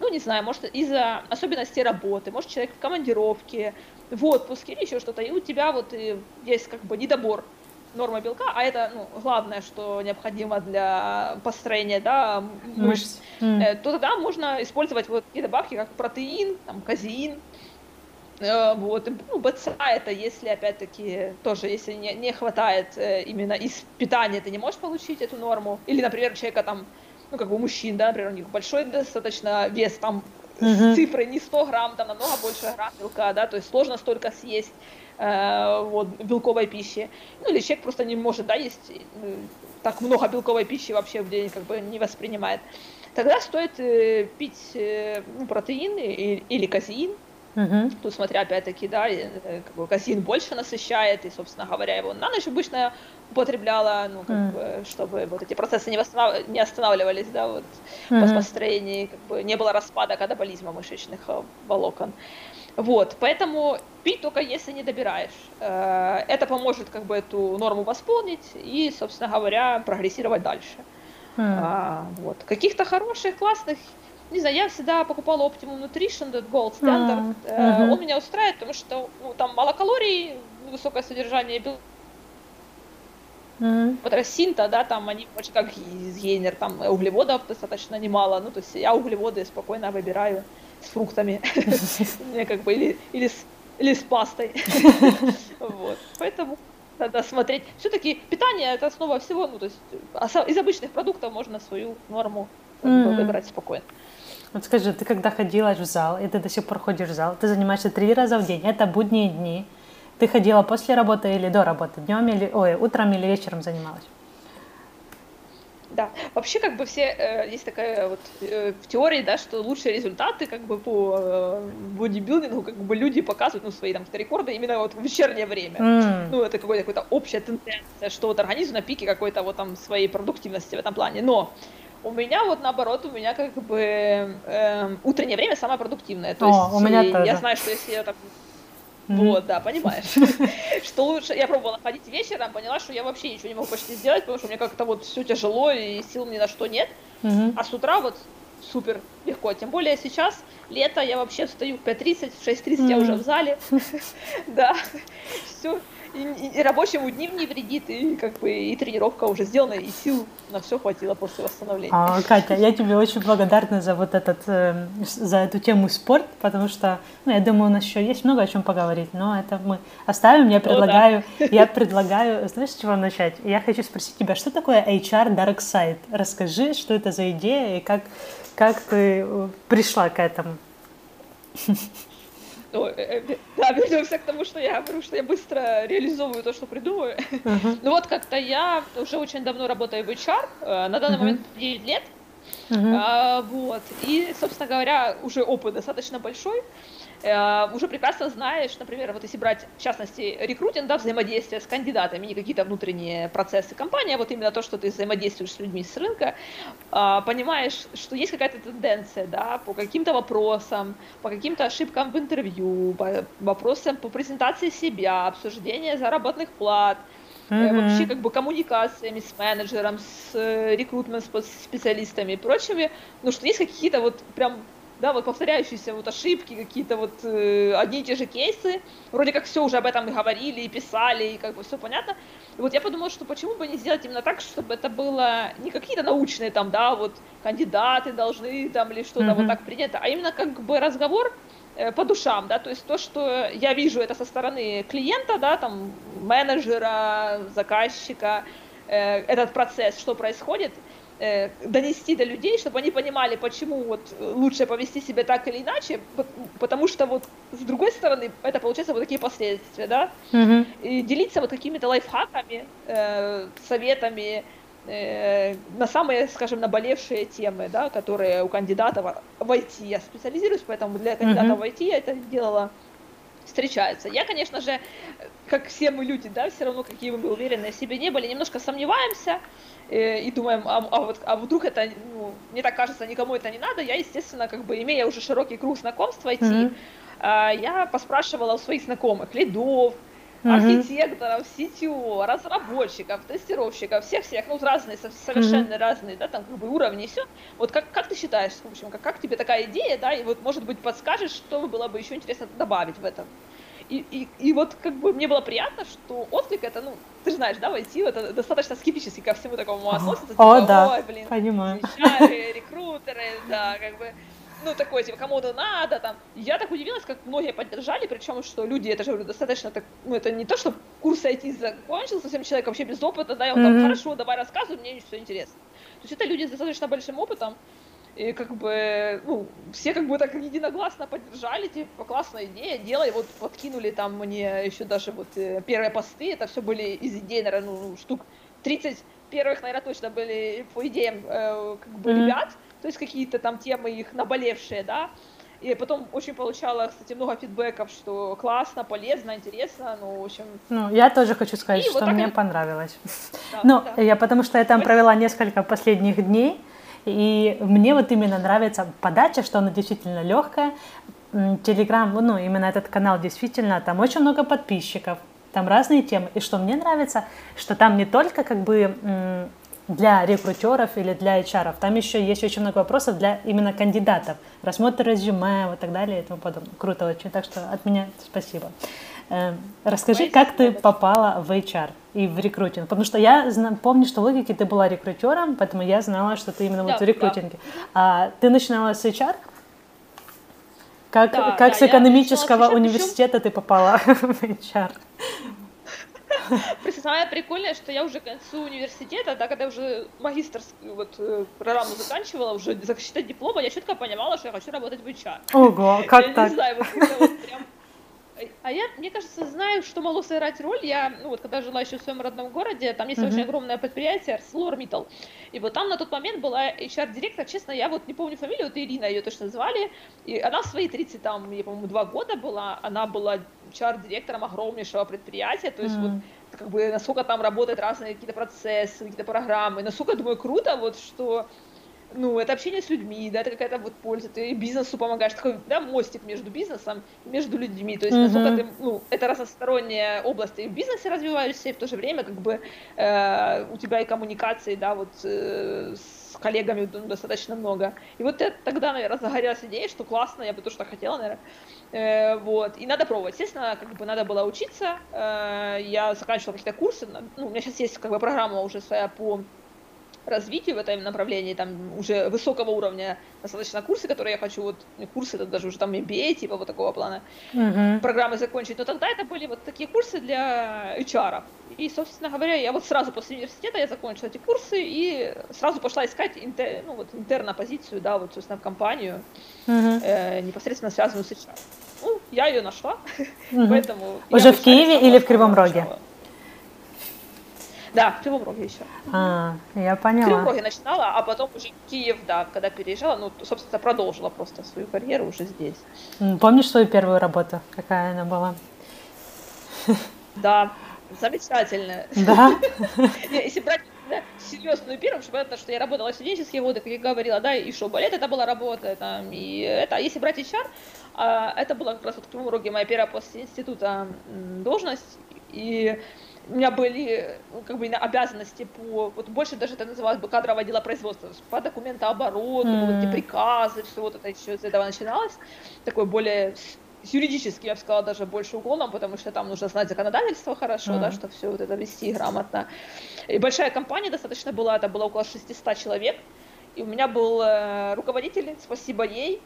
ну, не знаю, может, из-за особенностей работы, может, человек в командировке, в отпуске или еще что-то, и у тебя вот есть как бы недобор нормы белка, а это ну, главное, что необходимо для построения да, мышц, mm. то тогда можно использовать вот такие добавки, как протеин, там, казеин, э, вот, ну, БЦА это если, опять-таки, тоже, если не, не хватает э, именно из питания, ты не можешь получить эту норму, или, например, человека там, ну, как бы мужчин, да, например, у них большой достаточно вес, там, uh-huh. цифры не 100 грамм, там намного больше грамм белка, да, то есть сложно столько съесть э, вот, белковой пищи. Ну, или человек просто не может, да, есть э, так много белковой пищи вообще в день как бы не воспринимает. Тогда стоит э, пить э, ну, протеин или, или казеин, Угу. Тут смотря опять-таки, да, э, как бы казин больше насыщает, и, собственно говоря, его на ночь обычно употребляла, ну, как mm. бы, чтобы вот эти процессы не, восстанов... не останавливались, да, вот, mm-hmm. по построении, как бы не было распада катаболизма мышечных э, волокон. Вот, поэтому пить только если не добираешь. Э, это поможет как бы эту норму восполнить и, собственно говоря, прогрессировать дальше. Mm. А, вот. Каких-то хороших, классных не знаю, я всегда покупала Optimum Nutrition, этот Gold Standard. Mm-hmm. Он меня устраивает, потому что ну, там мало калорий, высокое содержание белка. Mm-hmm. Вот Рассинта, да, там они очень как Гейнер, там углеводов достаточно немало. Ну, то есть я углеводы спокойно выбираю с фруктами. <laughs> Как бы или, или, с, или с пастой. <laughs> Вот. Поэтому надо смотреть. Все-таки питание это основа всего. Ну, то есть из обычных продуктов можно свою норму выбрать спокойно. Вот скажи, ты когда ходила в зал, и ты до сих пор ходишь в зал, ты занимаешься три раза в день, это будние дни. Ты ходила после работы или до работы, днем или, ой, утром или вечером занималась? Да, вообще как бы все, э, есть такая вот э, в теории, да, что лучшие результаты как бы по э, бодибилдингу как бы люди показывают, ну, свои там рекорды именно вот в вечернее время. Mm. Ну, это какая-то какая-то общая тенденция, что вот организм на пике какой-то вот там своей продуктивности в этом плане. Но у меня вот наоборот, у меня как бы э, утреннее время самое продуктивное. То О, есть у меня тоже. я знаю, что если я Mm-hmm. Вот, да, понимаешь. <laughs> что лучше, я пробовала ходить вечером, поняла, что я вообще ничего не могу почти сделать, потому что мне как-то вот все тяжело и сил ни на что нет. А с утра вот супер легко. Тем более сейчас лето, я вообще встаю в 5.30, в 6.30 mm-hmm. я уже в зале. <laughs> да, все и, и рабочему дню не вредит, и как бы и тренировка уже сделана, и сил на все хватило после восстановления. А, Катя, я тебе очень благодарна за вот этот, э, за эту тему спорт, потому что, ну, я думаю, у нас еще есть много о чем поговорить, но это мы оставим. Я предлагаю, О, да. я предлагаю, знаешь, с чего начать? Я хочу спросить тебя, что такое HR Dark Side? Расскажи, что это за идея и как, как ты э, пришла к этому. <laughs> Ну, да, вернемся к тому, что я говорю, что я быстро реализовываю то, что придумываю. Uh-huh. Ну вот как-то я уже очень давно работаю в HR, э, на данный uh-huh. момент 9 лет. Uh-huh. А, вот. И, собственно говоря, уже опыт достаточно большой. Э, уже прекрасно знаешь, например, вот если брать, в частности, рекрутинг, да, взаимодействие с кандидатами, не какие-то внутренние процессы компании, а вот именно то, что ты взаимодействуешь с людьми с рынка, э, понимаешь, что есть какая-то тенденция, да, по каким-то вопросам, по каким-то ошибкам в интервью, по вопросам по презентации себя, обсуждение заработных плат, Mm-hmm. вообще как бы коммуникациями с менеджером, с рекрутмент специалистами и прочими, ну что есть какие-то вот прям да, вот повторяющиеся вот ошибки, какие-то вот э, одни и те же кейсы, вроде как все уже об этом и говорили, и писали, и как бы все понятно. И вот я подумала, что почему бы не сделать именно так, чтобы это было не какие-то научные там, да, вот кандидаты должны там или что-то mm-hmm. вот так принято, а именно как бы разговор э, по душам, да, то есть то, что я вижу это со стороны клиента, да, там, менеджера, заказчика, э, этот процесс, что происходит, донести до людей, чтобы они понимали, почему вот лучше повести себя так или иначе, потому что вот с другой стороны это получается вот такие последствия, да, mm-hmm. и делиться вот какими-то лайфхаками, э, советами э, на самые, скажем, наболевшие темы, да, которые у кандидатов в IT я специализируюсь, поэтому для кандидатов mm-hmm. в IT я это делала встречаются. Я, конечно же, как все мы люди, да, все равно, какие мы бы уверенные в себе не были, немножко сомневаемся э, и думаем, а, а, вот, а вдруг это, ну, мне так кажется, никому это не надо. Я, естественно, как бы, имея уже широкий круг знакомств в IT, mm-hmm. э, я поспрашивала у своих знакомых, лидов, mm-hmm. архитекторов, CTO, разработчиков, тестировщиков, всех-всех, ну, разные, совершенно mm-hmm. разные, да, там, как бы уровни и все. Вот как, как ты считаешь, в общем, как, как тебе такая идея, да, и вот, может быть, подскажешь, что было бы еще интересно добавить в этом? И, и, и вот как бы мне было приятно, что отклик это, ну, ты же знаешь, да, войти, это достаточно скептически ко всему такому относится. О, типа, да, Ой, блин, понимаю. <laughs> рекрутеры, да, как бы ну, такой, типа, кому-то надо, там. Я так удивилась, как многие поддержали, причем, что люди, это же, говорю, достаточно так, ну, это не то, что курс IT закончился, совсем человек вообще без опыта, да, и он mm-hmm. там, хорошо, давай рассказывай, мне все интересно. То есть это люди с достаточно большим опытом, и как бы, ну, все как бы так единогласно поддержали, типа, классная идея, делай, вот подкинули там мне еще даже вот э, первые посты, это все были из идей, наверное, ну, штук 30 первых, наверное, точно были по идеям э, как бы mm-hmm. ребят, то есть какие-то там темы их наболевшие, да, и потом очень получала, кстати, много фидбэков, что классно, полезно, интересно, ну, в общем... Ну, я тоже хочу сказать, и что вот мне и... понравилось. Да, ну, да. я потому что я там провела несколько последних дней, и мне вот именно нравится подача, что она действительно легкая. Телеграм, ну, именно этот канал действительно, там очень много подписчиков, там разные темы. И что мне нравится, что там не только как бы для рекрутеров или для HR. Там еще есть очень много вопросов для именно кандидатов. Рассмотр резюме и так далее и тому подобное. Круто очень. Так что от меня спасибо. Эм, расскажи, как ты попала в HR и в рекрутинг? Потому что я помню, что в логике ты была рекрутером, поэтому я знала, что ты именно да, вот в рекрутинге. Да. А ты начинала с HR? Как, да, как да, с экономического университета ты попала <laughs> в HR? Самое прикольное, что я уже к концу университета, да, когда я уже магистрскую вот э, программу заканчивала, уже защитать диплома, я четко понимала, что я хочу работать в HR. Ого, как я так? не знаю, вот, вот прям а я, мне кажется, знаю, что могло сыграть роль. Я, ну вот, когда жила еще в своем родном городе, там есть mm-hmm. очень огромное предприятие, ArcelorMittal. И вот там на тот момент была HR-директор, честно, я вот не помню фамилию, вот Ирина ее точно звали. И она в свои 30, там, я, по-моему, два года была, она была HR-директором огромнейшего предприятия, то есть mm-hmm. вот как бы насколько там работают разные какие-то процессы, какие-то программы, насколько, думаю, круто, вот, что ну, это общение с людьми, да, это какая-то вот польза, ты бизнесу помогаешь, такой, да, мостик между бизнесом и между людьми, то есть, mm-hmm. насколько ты, ну, это разносторонняя область, ты в бизнесе развиваешься, и в то же время, как бы, э, у тебя и коммуникации, да, вот, э, с коллегами ну, достаточно много. И вот это, тогда, наверное, загорелась идея, что классно, я бы тоже так хотела, наверное, э, вот, и надо пробовать, естественно, как бы надо было учиться, э, я заканчивала какие-то курсы, ну, у меня сейчас есть, как бы, программа уже своя по развитию в этом направлении, там уже высокого уровня достаточно курсы, которые я хочу, вот курсы, это даже уже там MBA, типа вот такого плана, uh-huh. программы закончить. Но тогда это были вот такие курсы для HR. И, собственно говоря, я вот сразу после университета я закончила эти курсы и сразу пошла искать интер, ну, вот, интерна позицию, да, вот, собственно, в компанию, uh-huh. э, непосредственно связанную с HR. Ну, я ее нашла, <laughs> uh-huh. поэтому... Уже в Киеве или в Кривом Роге? Начала. Да, в Кривом еще. А, я поняла. В Кривом начинала, а потом уже Киев, да, когда переезжала, ну, собственно, продолжила просто свою карьеру уже здесь. Помнишь свою первую работу? Какая она была? Да, замечательная. Да? <laughs> Если брать серьезную первую, чтобы понятно, что я работала студенческие годы, как я говорила, да, и что, балет это была работа, там, и это, а если брать HR, а, это была как раз вот в Кривом моя первая после института должность, и у меня были ну, как бы обязанности по, вот больше даже это называлось бы кадровое дело производства, по документообороту, mm. вот эти приказы, все вот это еще с этого начиналось, такое более с юридически, я бы сказала, даже больше уклоном, потому что там нужно знать законодательство хорошо, mm да, что все вот это вести грамотно. И большая компания достаточно была, это было около 600 человек, и у меня был э, руководитель, спасибо ей,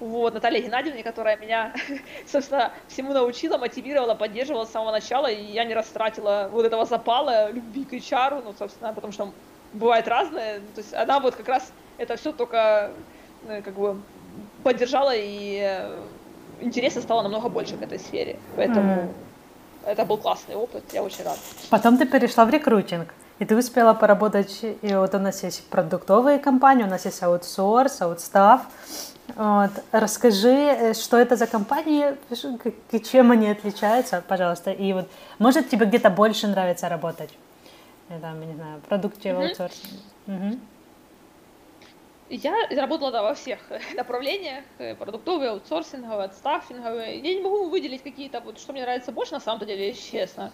вот, Наталья Геннадьевна, которая меня, <laughs> собственно, всему научила, мотивировала, поддерживала с самого начала, и я не растратила вот этого запала, любви к HR, ну, собственно, потому что бывает разное, то есть она вот как раз это все только, ну, как бы, поддержала, и э, интереса стало намного больше к этой сфере, поэтому mm. это был классный опыт, я очень рада. Потом ты перешла в рекрутинг. И ты успела поработать, и вот у нас есть продуктовые компании, у нас есть аутсорс, аутстав. Вот. Расскажи, э, что это за компании, чем они отличаются, пожалуйста. И вот, может, тебе где-то больше нравится работать? Я там, не знаю, продукте mm-hmm. аутсорсинг. Угу. Я работала да, во всех <laughs> направлениях, э, продуктовые, аутсорсинговые, стаффинговые. Я не могу выделить какие-то, вот, что мне нравится больше, на самом деле, честно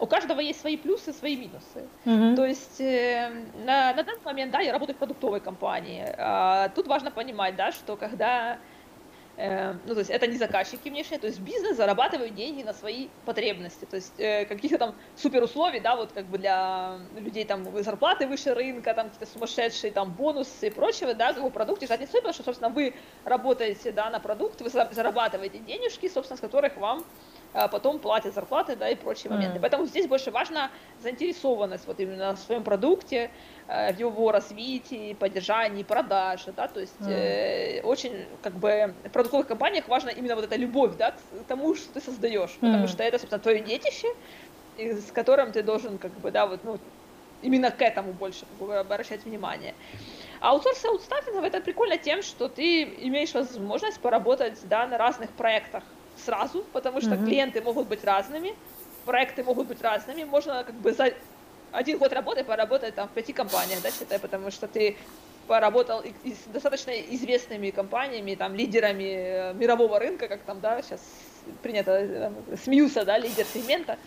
у каждого есть свои плюсы, свои минусы. Mm-hmm. То есть э, на, на данный момент, да, я работаю в продуктовой компании. А, тут важно понимать, да, что когда ну, то есть это не заказчики внешние, то есть бизнес зарабатывает деньги на свои потребности, то есть э, каких-то там супер условий, да, вот как бы для людей там зарплаты выше рынка, там какие-то сумасшедшие там бонусы и прочего, да, как бы продукте ждать не стоит, потому что, собственно, вы работаете, да, на продукт, вы зарабатываете денежки, собственно, с которых вам а потом платят зарплаты, да, и прочие моменты. Mm. Поэтому здесь больше важна заинтересованность вот именно в своем продукте, э, его развитии, поддержании, продаже, да, то есть mm. э, очень, как бы, в продуктовых компаниях важна именно вот эта любовь, да, к тому, что ты создаешь, mm. потому что это, собственно, твое детище, с которым ты должен, как бы, да, вот, ну, именно к этому больше как бы, обращать внимание. А аутсорс аутстаффинг это прикольно тем, что ты имеешь возможность поработать, да, на разных проектах, сразу, потому что mm-hmm. клиенты могут быть разными, проекты могут быть разными, можно как бы за один год работы поработать там в пяти компаниях, да, считай, потому что ты поработал и, с достаточно известными компаниями, там, лидерами э, мирового рынка, как там, да, сейчас принято, смеются, да, лидер сегмента,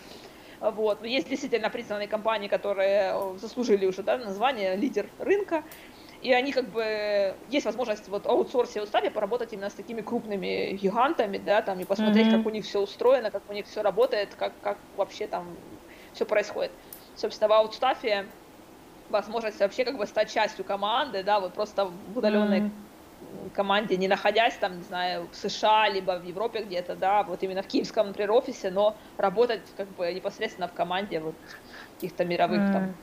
вот. Но есть действительно признанные компании, которые э, заслужили уже да, название лидер рынка и они как бы есть возможность вот аутсорсе уставе поработать именно с такими крупными гигантами, да, там и посмотреть, mm-hmm. как у них все устроено, как у них все работает, как, как вообще там все происходит. Собственно, в аутстафе возможность вообще как бы стать частью команды, да, вот просто в удаленной mm-hmm. команде, не находясь там, не знаю, в США, либо в Европе где-то, да, вот именно в киевском, например, офисе, но работать как бы непосредственно в команде вот каких-то мировых mm-hmm. там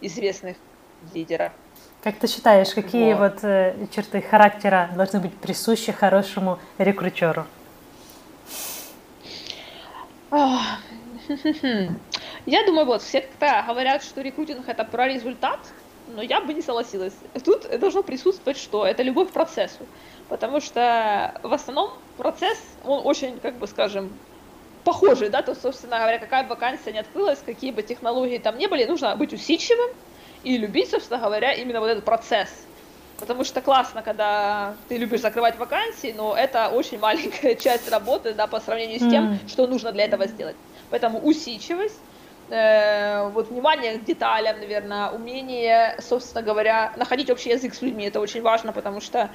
известных лидеров. Как ты считаешь, какие вот, вот э, черты характера должны быть присущи хорошему рекрутеру? <laughs> Я думаю, вот все как говорят, что рекрутинг это про результат, но я бы не согласилась. Тут должно присутствовать что? Это любовь к процессу. Потому что в основном процесс, он очень, как бы скажем, похожий, да, то, собственно говоря, какая бы вакансия не открылась, какие бы технологии там не были, нужно быть усидчивым, и любить, собственно говоря, именно вот этот процесс. Потому что классно, когда ты любишь закрывать вакансии, но это очень маленькая <laughs> часть работы, да, по сравнению с тем, mm. что нужно для этого сделать. Поэтому усидчивость, э, вот внимание к деталям, наверное, умение, собственно говоря, находить общий язык с людьми, это очень важно, потому что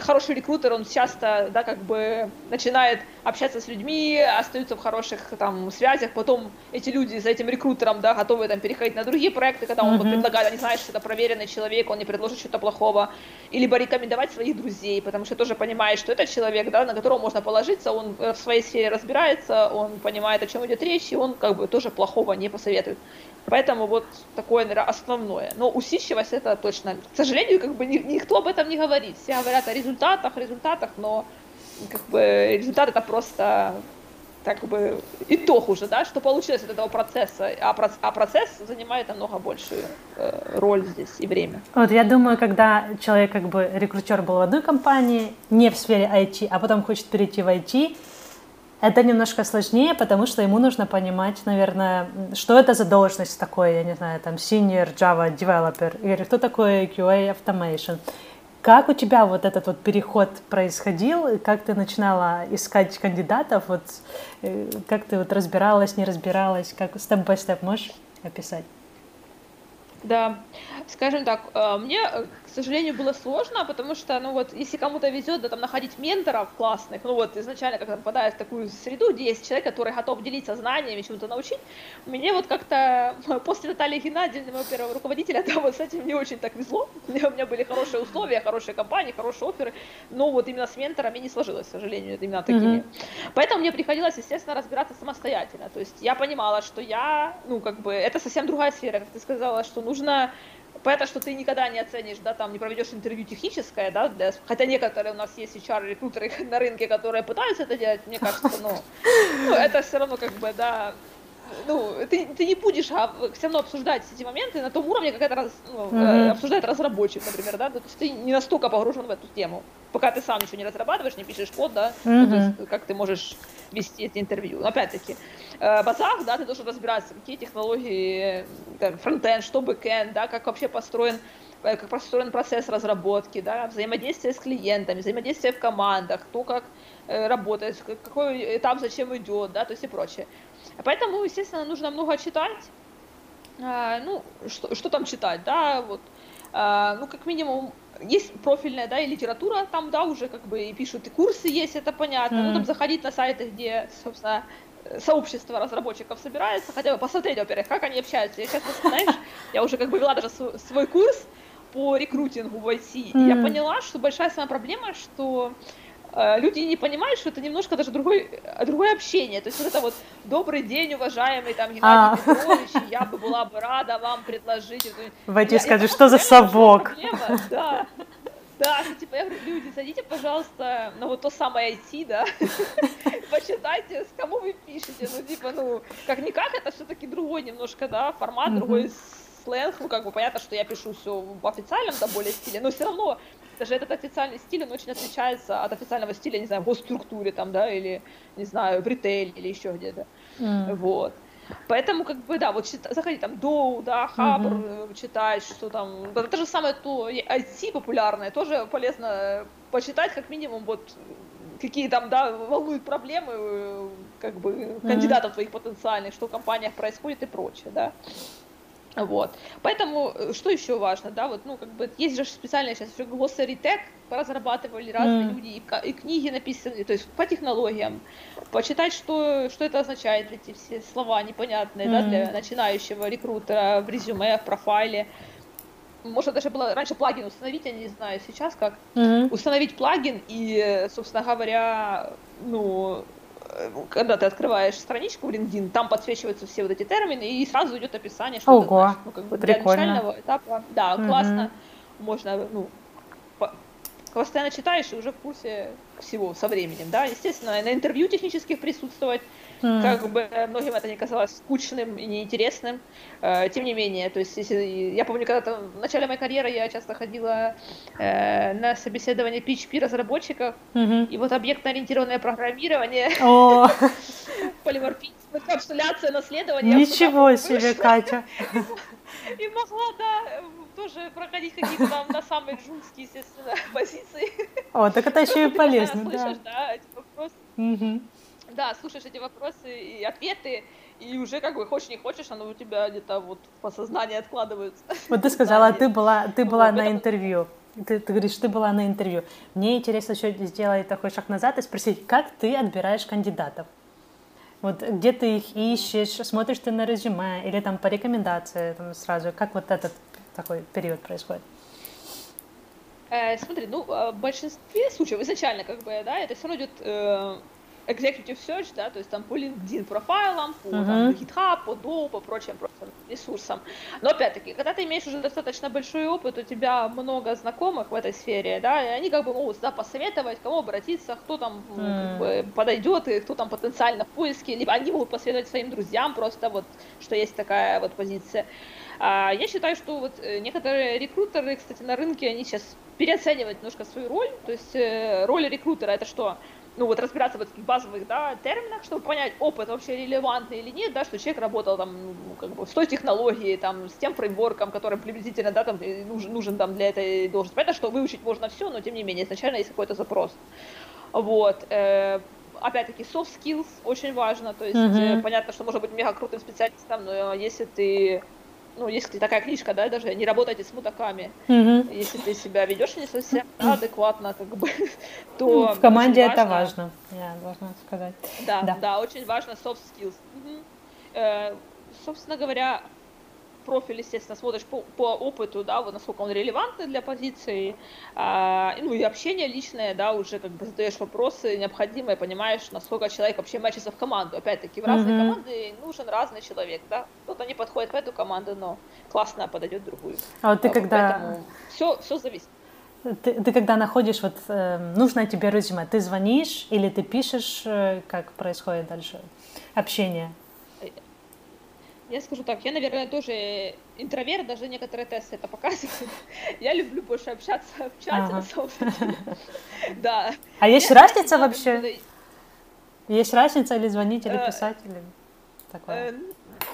хороший рекрутер, он часто, да, как бы начинает общаться с людьми, остаются в хороших там связях, потом эти люди за этим рекрутером, да, готовы там переходить на другие проекты, когда он mm-hmm. предлагает, они знают, что это проверенный человек, он не предложит что-то плохого, и либо рекомендовать своих друзей, потому что тоже понимает, что это человек, да, на которого можно положиться, он в своей сфере разбирается, он понимает, о чем идет речь, и он как бы тоже плохого не посоветует. Поэтому вот такое, наверное, основное. Но усидчивость это точно. К сожалению, как бы никто об этом не говорит. Все говорят о результатах, результатах, но как бы результат это просто так бы итог уже, да, что получилось от этого процесса, а, а процесс занимает намного большую э, роль здесь и время. Вот я думаю, когда человек как бы рекрутер был в одной компании, не в сфере IT, а потом хочет перейти в IT, это немножко сложнее, потому что ему нужно понимать, наверное, что это за должность такой, я не знаю, там, senior Java developer, или кто такой QA automation. Как у тебя вот этот вот переход происходил? Как ты начинала искать кандидатов? Вот э, как ты вот разбиралась, не разбиралась? Как степ-бай-степ можешь описать? Да, скажем так, э, мне, э, сожалению, было сложно, потому что, ну вот, если кому-то везет, да, там, находить менторов классных, ну вот, изначально, когда попадаешь в такую среду, где есть человек, который готов делиться знаниями, чему-то научить, мне вот как-то <laughs> после Натальи Геннадьевны, моего первого руководителя, да, вот с этим не очень так везло, <laughs> у меня были хорошие условия, хорошие компании, хорошие оферы, но вот именно с менторами не сложилось, к сожалению, именно такими. Mm-hmm. Поэтому мне приходилось, естественно, разбираться самостоятельно, то есть я понимала, что я, ну, как бы, это совсем другая сфера, как ты сказала, что, ну, нужно Понятно, что ты никогда не оценишь, да, там не проведешь интервью техническое, да, для, хотя некоторые у нас есть HR-рекрутеры <laughs> на рынке, которые пытаются это делать, мне кажется, ну, ну это все равно как бы, да, ну, ты, ты не будешь а, все равно обсуждать эти моменты на том уровне, как это раз, ну, mm-hmm. обсуждает разработчик, например, да, то есть ты не настолько погружен в эту тему, пока ты сам ничего не разрабатываешь, не пишешь код, да, mm-hmm. ну, то есть как ты можешь вести эти интервью. Но опять-таки, базах, да, ты должен разбираться, какие технологии, как фронтенд, что бэкенд, да, как вообще построен э, как построен процесс разработки, да, взаимодействие с клиентами, взаимодействие в командах, кто как э, работает, какой этап зачем идет, да, то есть и прочее. Поэтому, естественно, нужно много читать. Ну, что, что там читать, да, вот, ну, как минимум, есть профильная, да, и литература там, да, уже как бы и пишут, и курсы есть, это понятно. Mm. Ну, там заходить на сайты, где, собственно, сообщество разработчиков собирается, хотя бы посмотреть, во-первых, как они общаются. Я сейчас, знаешь, я уже как бы вела даже свой курс по рекрутингу в IT, mm. и я поняла, что большая самая проблема, что Э, люди не понимают, что это немножко даже другой, другое общение. То есть вот это вот «Добрый день, уважаемый там Геннадий а. Петрович, я бы была бы рада вам предложить». И скажи, что за совок? Да, да, ну, типа, я говорю, люди, зайдите, пожалуйста, на вот то самое IT, да, <laughs> почитайте, с кому вы пишете, ну, типа, ну, как-никак, это все-таки другой немножко, да, формат, другой сленг, ну, как бы понятно, что я пишу все в официальном, да, более стиле, но все равно даже этот официальный стиль, он очень отличается от официального стиля, не знаю, в госструктуре там, да, или, не знаю, в ритейле или еще где-то. Mm. Вот. Поэтому, как бы, да, вот заходи там Доу, да, Хабр, mm-hmm. читать, что там, это же самое то IT популярное, тоже полезно почитать, как минимум, вот, какие там, да, волнуют проблемы, э, как бы, кандидатов твоих потенциальных, что в компаниях происходит и прочее, да. Вот. Поэтому, э, что еще важно, да, вот, ну, как бы, есть же специальные сейчас уже glossary tag, разрабатывали разные mm. люди, и, и книги написаны, то есть по технологиям, почитать, что, что это означает, эти все слова непонятные, mm. да, для начинающего рекрутера в резюме, в профайле. Можно даже было раньше плагин установить, я не знаю сейчас как, mm-hmm. установить плагин и, собственно говоря, ну, когда ты открываешь страничку в LinkedIn, там подсвечиваются все вот эти термины, и сразу идет описание, что Ого, это значит. Ну, как бы для прикольно. начального этапа, да, угу. классно, можно, ну, постоянно читаешь и уже в курсе всего со временем, да, естественно, на интервью технических присутствовать, mm. как бы многим это не казалось скучным и неинтересным, э, тем не менее, то есть, если, я помню, когда-то в начале моей карьеры я часто ходила э, на собеседование PHP разработчиков, mm-hmm. и вот объектно-ориентированное программирование, oh. <laughs> полиморфизм, капсуляция, наследование. Ничего себе, Катя! <laughs> И могла, да, тоже проходить какие-то там на самые джунские, естественно, <laughs> позиции. О, так это еще и полезно, да. Слышишь, да, эти вопросы. Да, слушаешь эти вопросы и ответы, и уже как бы хочешь не хочешь, оно у тебя где-то вот в подсознании откладывается. Вот ты <laughs> сказала, ты была, ты была на интервью. Ты, ты говоришь, ты была на интервью. Мне интересно еще сделать такой шаг назад и спросить, как ты отбираешь кандидатов? Вот где ты их ищешь, смотришь ты на резюме или там по рекомендации там, сразу? Как вот этот такой период происходит? Э, смотри, ну, в большинстве случаев изначально, как бы, да, это все равно идет э, executive search, да, то есть там по LinkedIn профайлам, по uh-huh. там, GitHub, по Dow, по прочим просто ресурсам. Но опять-таки, когда ты имеешь уже достаточно большой опыт, у тебя много знакомых в этой сфере, да, и они как бы могут да, посоветовать, кому обратиться, кто там uh-huh. как бы, подойдет, и кто там потенциально в поиске, либо они могут посоветовать своим друзьям просто вот, что есть такая вот позиция. А я считаю, что вот э, некоторые рекрутеры, кстати, на рынке, они сейчас переоценивают немножко свою роль. То есть э, роль рекрутера это что? Ну вот разбираться в таких базовых, да, терминах, чтобы понять, опыт вообще релевантный или нет, да, что человек работал там, ну, как бы, с той технологией, там, с тем фреймворком, который приблизительно, да, там, нужен, нужен там для этой должности. Понятно, что выучить можно все, но тем не менее, изначально есть какой-то запрос. Вот. Э, опять-таки, soft skills очень важно, то есть mm-hmm. понятно, что можно быть мега крутым специалистом, но если ты ну, есть такая книжка, да, даже не работайте с мудаками. Mm-hmm. Если ты себя ведешь не совсем адекватно, как бы, <laughs> то ну, в команде это важно, я должна сказать. Да, да, да, очень важно soft skills. Mm-hmm. Э, собственно говоря, профиль, естественно, смотришь по, по опыту, да, вот насколько он релевантный для позиции, а, ну и общение личное, да, уже как бы задаешь вопросы необходимые, понимаешь, насколько человек вообще мэчится в команду. Опять-таки, в разные mm-hmm. команды нужен разный человек, да. Кто-то не подходит в эту команду, но классно подойдет другую. А вот ты когда... Поэтому все, все зависит. Ты, ты когда находишь вот э, нужное тебе резюме, ты звонишь или ты пишешь, э, как происходит дальше общение? Я скажу так, я, наверное, тоже интроверт, даже некоторые тесты это показывают. <laughs> Я люблю больше общаться в чате, на самом деле. <laughs> Да. А есть разница вообще? Есть разница или звонить, или э, писать, или такое? Э,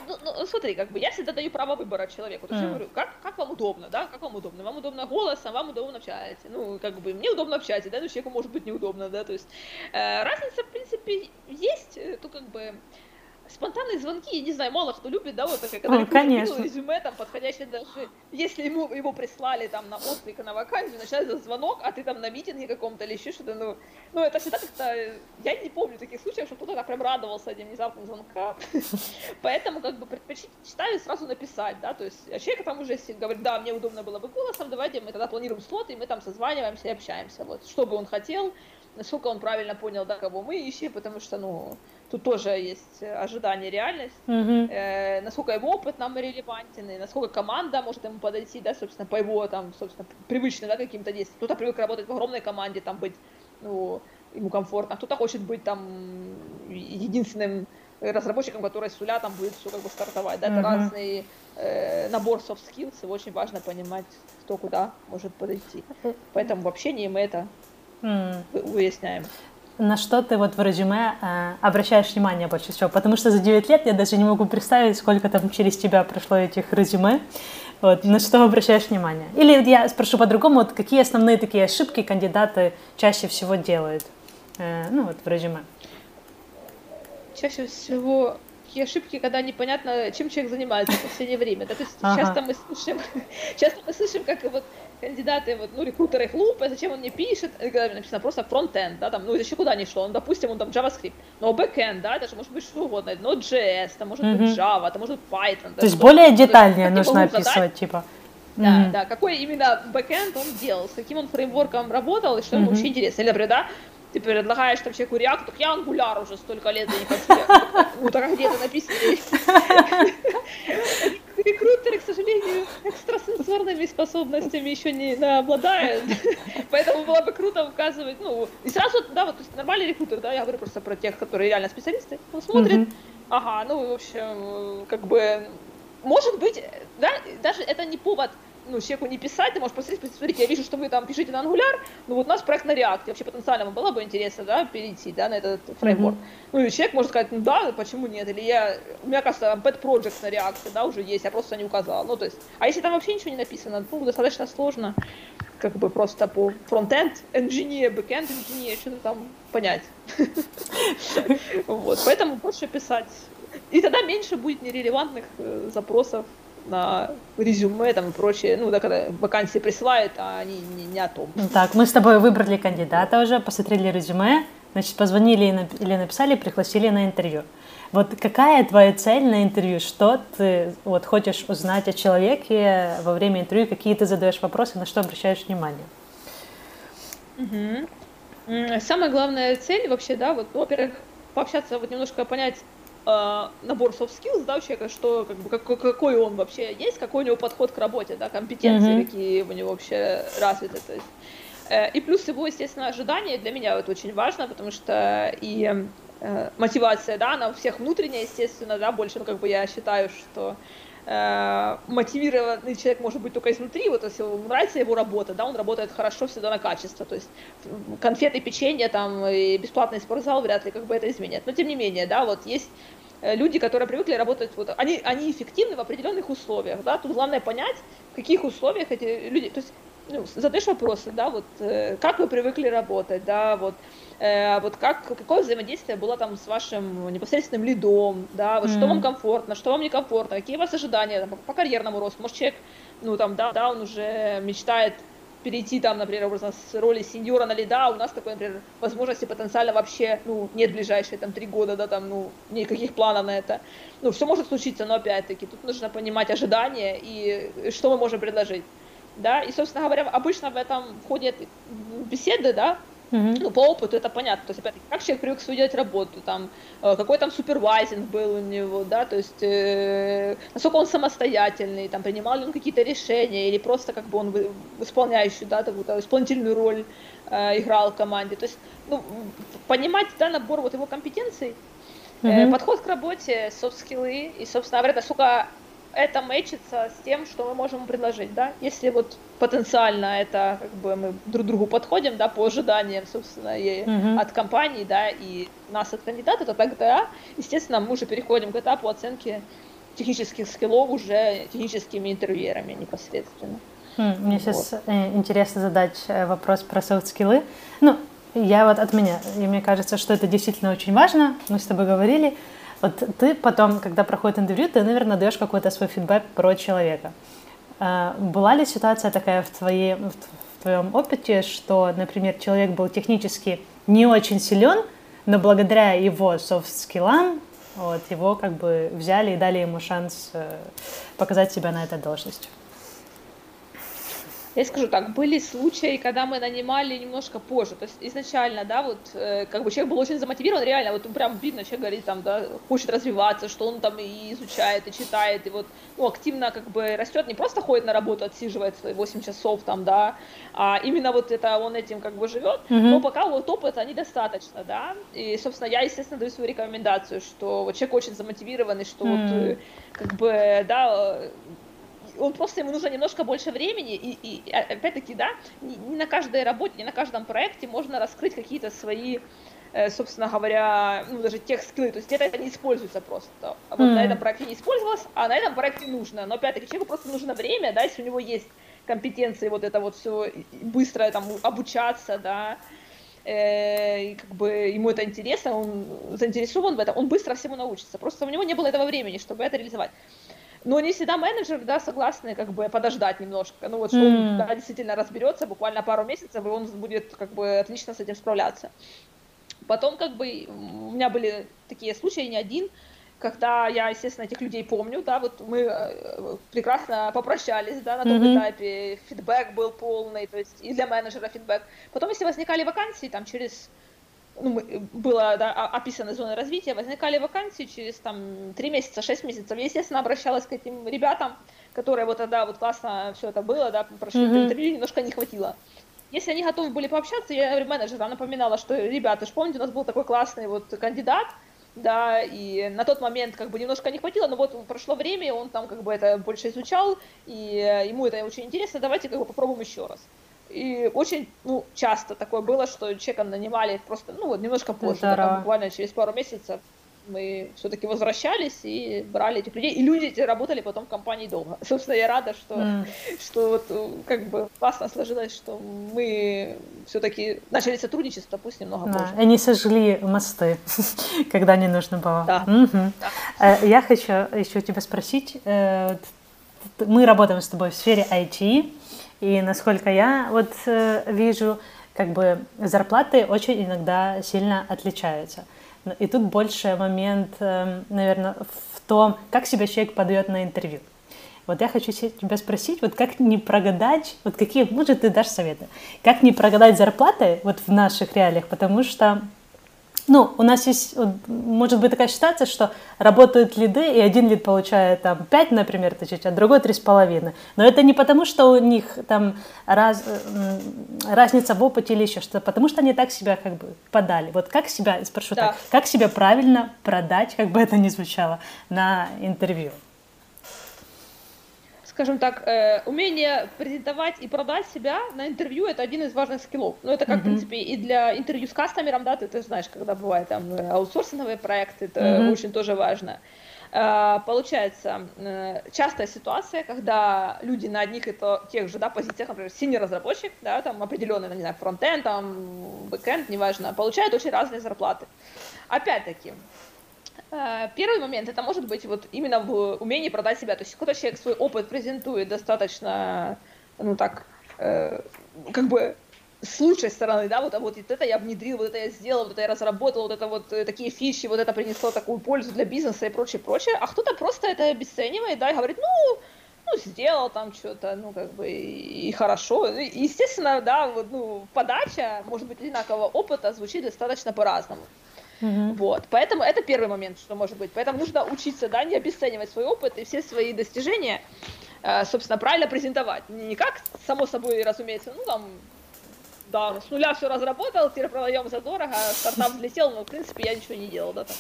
ну, ну, смотри, как бы я всегда даю право выбора человеку. То есть mm. я говорю, как, как вам удобно, да, как вам удобно? Вам удобно голосом, вам удобно в чате. Ну, как бы, мне удобно в чате, да, но человеку может быть неудобно, да, то есть э, разница, в принципе, есть, э, то как бы спонтанные звонки, я не знаю, мало кто любит, да, вот когда ну, конечно. резюме, там, подходящее даже, если ему, его прислали там на отклик на вакансию, начинается звонок, а ты там на митинге каком-то или еще что-то, ну, ну, это всегда как-то, я не помню таких случаев, что кто-то так прям радовался этим внезапным звонкам, <laughs> поэтому, как бы, предпочитаю сразу написать, да, то есть, а человек там уже говорит, да, мне удобно было бы голосом, давайте мы тогда планируем слот, и мы там созваниваемся и общаемся, вот, что бы он хотел, насколько он правильно понял, да, кого мы ищем, потому что, ну, тут тоже есть ожидание, реальность, mm-hmm. э, насколько его опыт нам релевантен, и насколько команда может ему подойти, да, собственно, по его, там, собственно, привычным, да, каким-то действиям. Кто-то привык работать в огромной команде, там, быть, ну, ему комфортно, кто-то хочет быть, там, единственным разработчиком, который с нуля там будет все как бы стартовать, да, mm-hmm. это разный э, набор soft skills, и очень важно понимать, кто куда может подойти. Поэтому в общении мы это mm. выясняем на что ты вот в резюме э, обращаешь внимание больше всего? Потому что за 9 лет я даже не могу представить, сколько там через тебя прошло этих резюме. Вот, на что обращаешь внимание? Или я спрошу по-другому, вот какие основные такие ошибки кандидаты чаще всего делают? Э, ну вот в резюме. Чаще всего такие ошибки, когда непонятно, чем человек занимается в последнее время. Да? То есть ага. часто мы слышим, <laughs> часто мы слышим, как вот кандидаты, вот, ну, рекрутеры глупые, зачем он не пишет, когда написано просто фронтенд, да, там, ну, еще куда ни шло, он, допустим, он там JavaScript, но backend, да, это же может быть что угодно, Node.js, это может mm-hmm. быть Java, это может быть Python. То есть более детальнее нужно описывать, типа. Да, mm-hmm. да, какой именно бэкэнд он делал, с каким он фреймворком работал, и что ему mm-hmm. вообще интересно. Или, например, да, ты предлагаешь там человеку React, так я Angular уже столько лет, я не хочу. Ну, так где это написано? <laughs> Рекрутеры, к сожалению, экстрасенсорными способностями еще не обладают, <laughs> поэтому было бы круто указывать, ну, и сразу, да, вот, то есть нормальный рекрутер, да, я говорю просто про тех, которые реально специалисты, он смотрит, ага, ну, в общем, как бы, может быть, да, даже это не повод ну, человеку не писать, ты можешь посмотреть, смотрите, я вижу, что вы там пишете на Angular, ну вот у нас проект на React, вообще потенциально вам было бы интересно, да, перейти, да, на этот фреймворк. Mm-hmm. Ну и человек может сказать, ну да, почему нет, или я, у меня, кажется, bad project на React, да, уже есть, я просто не указала, ну то есть, а если там вообще ничего не написано, ну, достаточно сложно, как бы просто по фронтенд engineer, backend engineer, что-то там понять. <laughs> Вот, поэтому проще писать. И тогда меньше будет нерелевантных э, запросов на резюме там и прочее, ну, да, когда вакансии присылают, а они не, не о том. Ну, так, мы с тобой выбрали кандидата уже, посмотрели резюме, значит, позвонили или написали, пригласили на интервью. Вот какая твоя цель на интервью? Что ты вот хочешь узнать о человеке во время интервью? Какие ты задаешь вопросы, на что обращаешь внимание? Угу. Самая главная цель вообще, да, вот, ну, во-первых, пообщаться, вот немножко понять, э, набор soft skills, да, у человека, что, как бы, какой, какой он вообще есть, какой у него подход к работе, да, компетенции, mm-hmm. какие у него вообще развиты, то есть. Э, и плюс его, естественно, ожидания для меня это очень важно, потому что и э, мотивация, да, она у всех внутренняя, естественно, да, больше, ну, как бы я считаю, что э, мотивированный человек может быть только изнутри, вот если ему нравится его работа, да, он работает хорошо всегда на качество, то есть конфеты, печенье там и бесплатный спортзал вряд ли как бы это изменят, но тем не менее, да, вот есть э, люди, которые привыкли работать, вот, они, они эффективны в определенных условиях, да, тут главное понять, в каких условиях эти люди, то есть ну, задаешь вопросы, да, вот э, как вы привыкли работать, да, вот Э, вот как, какое взаимодействие было там с вашим непосредственным лидом, да, вот mm. что вам комфортно, что вам некомфортно, какие у вас ожидания там, по карьерному росту, может человек, ну там, да, да, он уже мечтает перейти там, например, образно с роли сеньора на лида, а у нас такой, например, возможности потенциально вообще, ну, нет ближайшие там три года, да, там, ну, никаких планов на это. Ну, все может случиться, но опять-таки тут нужно понимать ожидания и что мы можем предложить, да, и, собственно говоря, обычно в этом входят беседы, да, Mm-hmm. Ну, по опыту это понятно. То есть, опять как человек привык свою делать работу, там, э, какой там супервайзинг был у него, да, то есть, э, насколько он самостоятельный, там, принимал ли он какие-то решения, или просто как бы он исполняющий, да, такую исполнительную роль э, играл в команде. То есть, ну, понимать, да, набор вот его компетенций, mm-hmm. э, подход к работе, софт-скиллы и, собственно говоря, насколько это мэчится с тем, что мы можем предложить, да, если вот потенциально это как бы мы друг другу подходим, да, по ожиданиям, собственно, и uh-huh. от компании, да, и нас от кандидата, то тогда, естественно, мы уже переходим к этапу оценки технических скиллов уже техническими интервьюерами непосредственно. Хм, мне вот. сейчас э, интересно задать э, вопрос про софт-скиллы. Ну, я вот от меня, и мне кажется, что это действительно очень важно, мы с тобой говорили, вот ты потом, когда проходит интервью, ты, наверное, даешь какой-то свой фидбэк про человека. А, была ли ситуация такая в, твоей, в твоем опыте, что, например, человек был технически не очень силен, но благодаря его софт-скиллам вот, его как бы взяли и дали ему шанс э, показать себя на этой должности? Я скажу так, были случаи, когда мы нанимали немножко позже, то есть изначально, да, вот, э, как бы человек был очень замотивирован, реально, вот прям видно, человек говорит, там, да, хочет развиваться, что он там и изучает, и читает, и вот, ну, активно, как бы, растет, не просто ходит на работу, отсиживает свои 8 часов, там, да, а именно вот это, он этим, как бы, живет, mm-hmm. но пока вот опыта недостаточно, да, и, собственно, я, естественно, даю свою рекомендацию, что вот человек очень замотивированный, что mm-hmm. вот, э, как бы, да, он просто ему нужно немножко больше времени, и, и опять-таки, да, не, не на каждой работе, не на каждом проекте можно раскрыть какие-то свои, э, собственно говоря, ну, даже тех скиллы, то есть где-то это не используется просто. А вот mm. на этом проекте не использовалось, а на этом проекте нужно. Но опять-таки человеку просто нужно время, да, если у него есть компетенции, вот это вот все быстро там обучаться, да, э, и как бы ему это интересно, он заинтересован в этом, он быстро всему научится. Просто у него не было этого времени, чтобы это реализовать. Но не всегда менеджеры, да, согласны как бы подождать немножко. Ну вот, что mm. он да, действительно разберется буквально пару месяцев, и он будет как бы отлично с этим справляться. Потом как бы у меня были такие случаи, не один, когда я, естественно, этих людей помню, да, вот мы э, прекрасно попрощались, да, на том mm-hmm. этапе, фидбэк был полный, то есть и для менеджера фидбэк. Потом, если возникали вакансии, там, через ну, было да, описано зоны развития, возникали вакансии через там три месяца, шесть месяцев. Я, естественно, обращалась к этим ребятам, которые вот тогда вот классно все это было, да, прошли mm-hmm. интервью, немножко не хватило. Если они готовы были пообщаться, я говорю, менеджер, напоминала, что, ребята, ж помните, у нас был такой классный вот кандидат, да, и на тот момент как бы немножко не хватило, но вот прошло время, он там как бы это больше изучал, и ему это очень интересно, давайте как бы попробуем еще раз. И очень, ну, часто такое было, что человека нанимали просто, ну, вот немножко позже, да, там, буквально через пару месяцев мы все-таки возвращались и брали этих людей. И люди эти работали потом в компании долго. <laughs> Собственно, я рада, что, mm. что вот как бы классно сложилось, что мы все-таки начали сотрудничество, пусть немного да. позже. Они сожгли мосты, <laughs> когда не нужно было. Да. Угу. да. Я хочу еще тебя спросить. Э, мы работаем с тобой в сфере IT. И насколько я вот э, вижу, как бы зарплаты очень иногда сильно отличаются. И тут больше момент, э, наверное, в том, как себя человек подает на интервью. Вот я хочу тебя спросить, вот как не прогадать, вот какие, может, ты дашь советы, как не прогадать зарплаты вот в наших реалиях, потому что ну, у нас есть, может быть такая ситуация, что работают лиды, и один лид получает там 5, например, тысяч, а другой 3,5. Но это не потому, что у них там раз, разница в опыте или еще что-то, потому что они так себя как бы подали. Вот как себя, спрошу да. так, как себя правильно продать, как бы это ни звучало, на интервью? Скажем так, э, умение презентовать и продать себя на интервью это один из важных скиллов. Ну, это как, mm-hmm. в принципе, и для интервью с кастомером, да, ты, ты знаешь, когда бывают там э, аутсорсинговые проекты, это mm-hmm. очень тоже важно. Э, получается, э, частая ситуация, когда люди на одних и то, тех же да, позициях, например, сеньор разработчик, да, там определенный, не знаю, фронтенд, там, бэкенд, неважно, получают очень разные зарплаты. Опять-таки, первый момент это может быть вот именно в умении продать себя. То есть какой-то человек свой опыт презентует достаточно, ну так, э, как бы с лучшей стороны, да, вот, а вот это я внедрил, вот это я сделал, вот это я разработал, вот это вот э, такие фичи, вот это принесло такую пользу для бизнеса и прочее, прочее, а кто-то просто это обесценивает, да, и говорит, ну, ну, сделал там что-то, ну, как бы, и хорошо. Естественно, да, вот, ну, подача, может быть, одинакового опыта звучит достаточно по-разному. Угу. Вот, поэтому это первый момент, что может быть. Поэтому нужно учиться, да, не обесценивать свой опыт и все свои достижения, э, собственно, правильно презентовать. Не как, само собой, разумеется, ну, там, да, с нуля все разработал, теперь продаем задорого, стартап взлетел, но, в принципе, я ничего не делал, да, там.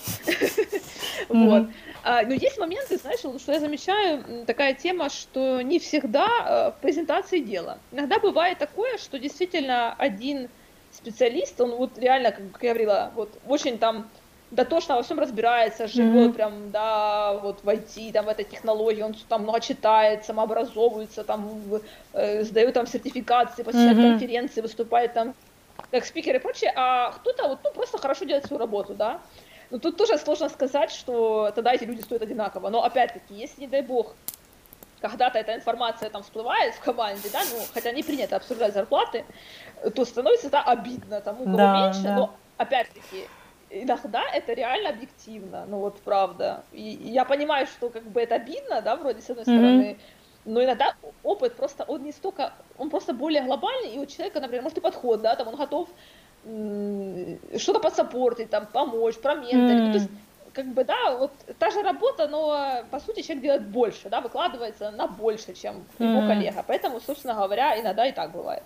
<laughs> Вот. А, но есть моменты, знаешь, что я замечаю, такая тема, что не всегда э, в презентации дело. Иногда бывает такое, что действительно один специалист, он вот реально, как я говорила, вот очень там дотошно во всем разбирается, живет mm-hmm. прям, да, вот в IT, там, в этой технологии, он там много читает, самообразовывается, там, э, сдает там сертификации, посещает mm-hmm. конференции, выступает там как спикер и прочее, а кто-то вот, ну, просто хорошо делает свою работу, да. Но тут тоже сложно сказать, что тогда эти люди стоят одинаково. Но опять-таки, если, не дай бог, когда-то эта информация там всплывает в команде, да, ну, хотя не принято обсуждать зарплаты, то становится да, обидно тому, кого да, меньше, да. но опять-таки иногда это реально объективно, ну вот правда. И, и я понимаю, что как бы это обидно, да, вроде с одной mm-hmm. стороны, но иногда опыт просто, он не столько, он просто более глобальный, и у человека, например, может и подход, да, там он готов что-то подсаппортить, там, помочь, променторить, mm-hmm. то есть как бы, да, вот та же работа, но, по сути, человек делает больше, да, выкладывается на больше, чем его mm-hmm. коллега. Поэтому, собственно говоря, иногда и так бывает.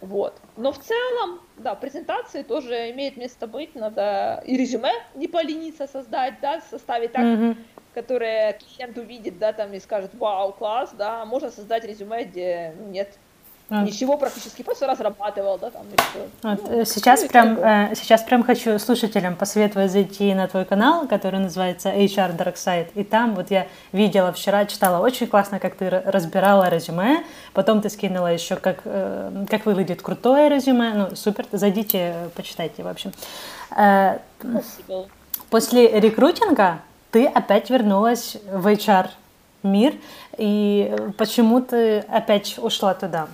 Вот. Но в целом, да, презентации тоже имеет место быть, надо и резюме не полениться создать, да, составить так, mm-hmm. которое клиент увидит, да, там и скажет, вау, класс, да, можно создать резюме, где нет а. Ничего практически, просто разрабатывал, да, там, вот. ну, сейчас, ну, прям, э, сейчас прям хочу слушателям посоветовать зайти на твой канал, который называется HR Dark Side, и там вот я видела вчера, читала очень классно, как ты разбирала резюме, потом ты скинула еще, как, э, как выглядит крутое резюме, ну, супер, зайдите, почитайте, в общем. Э, Спасибо. После рекрутинга ты опять вернулась в HR мир, и почему ты опять ушла туда?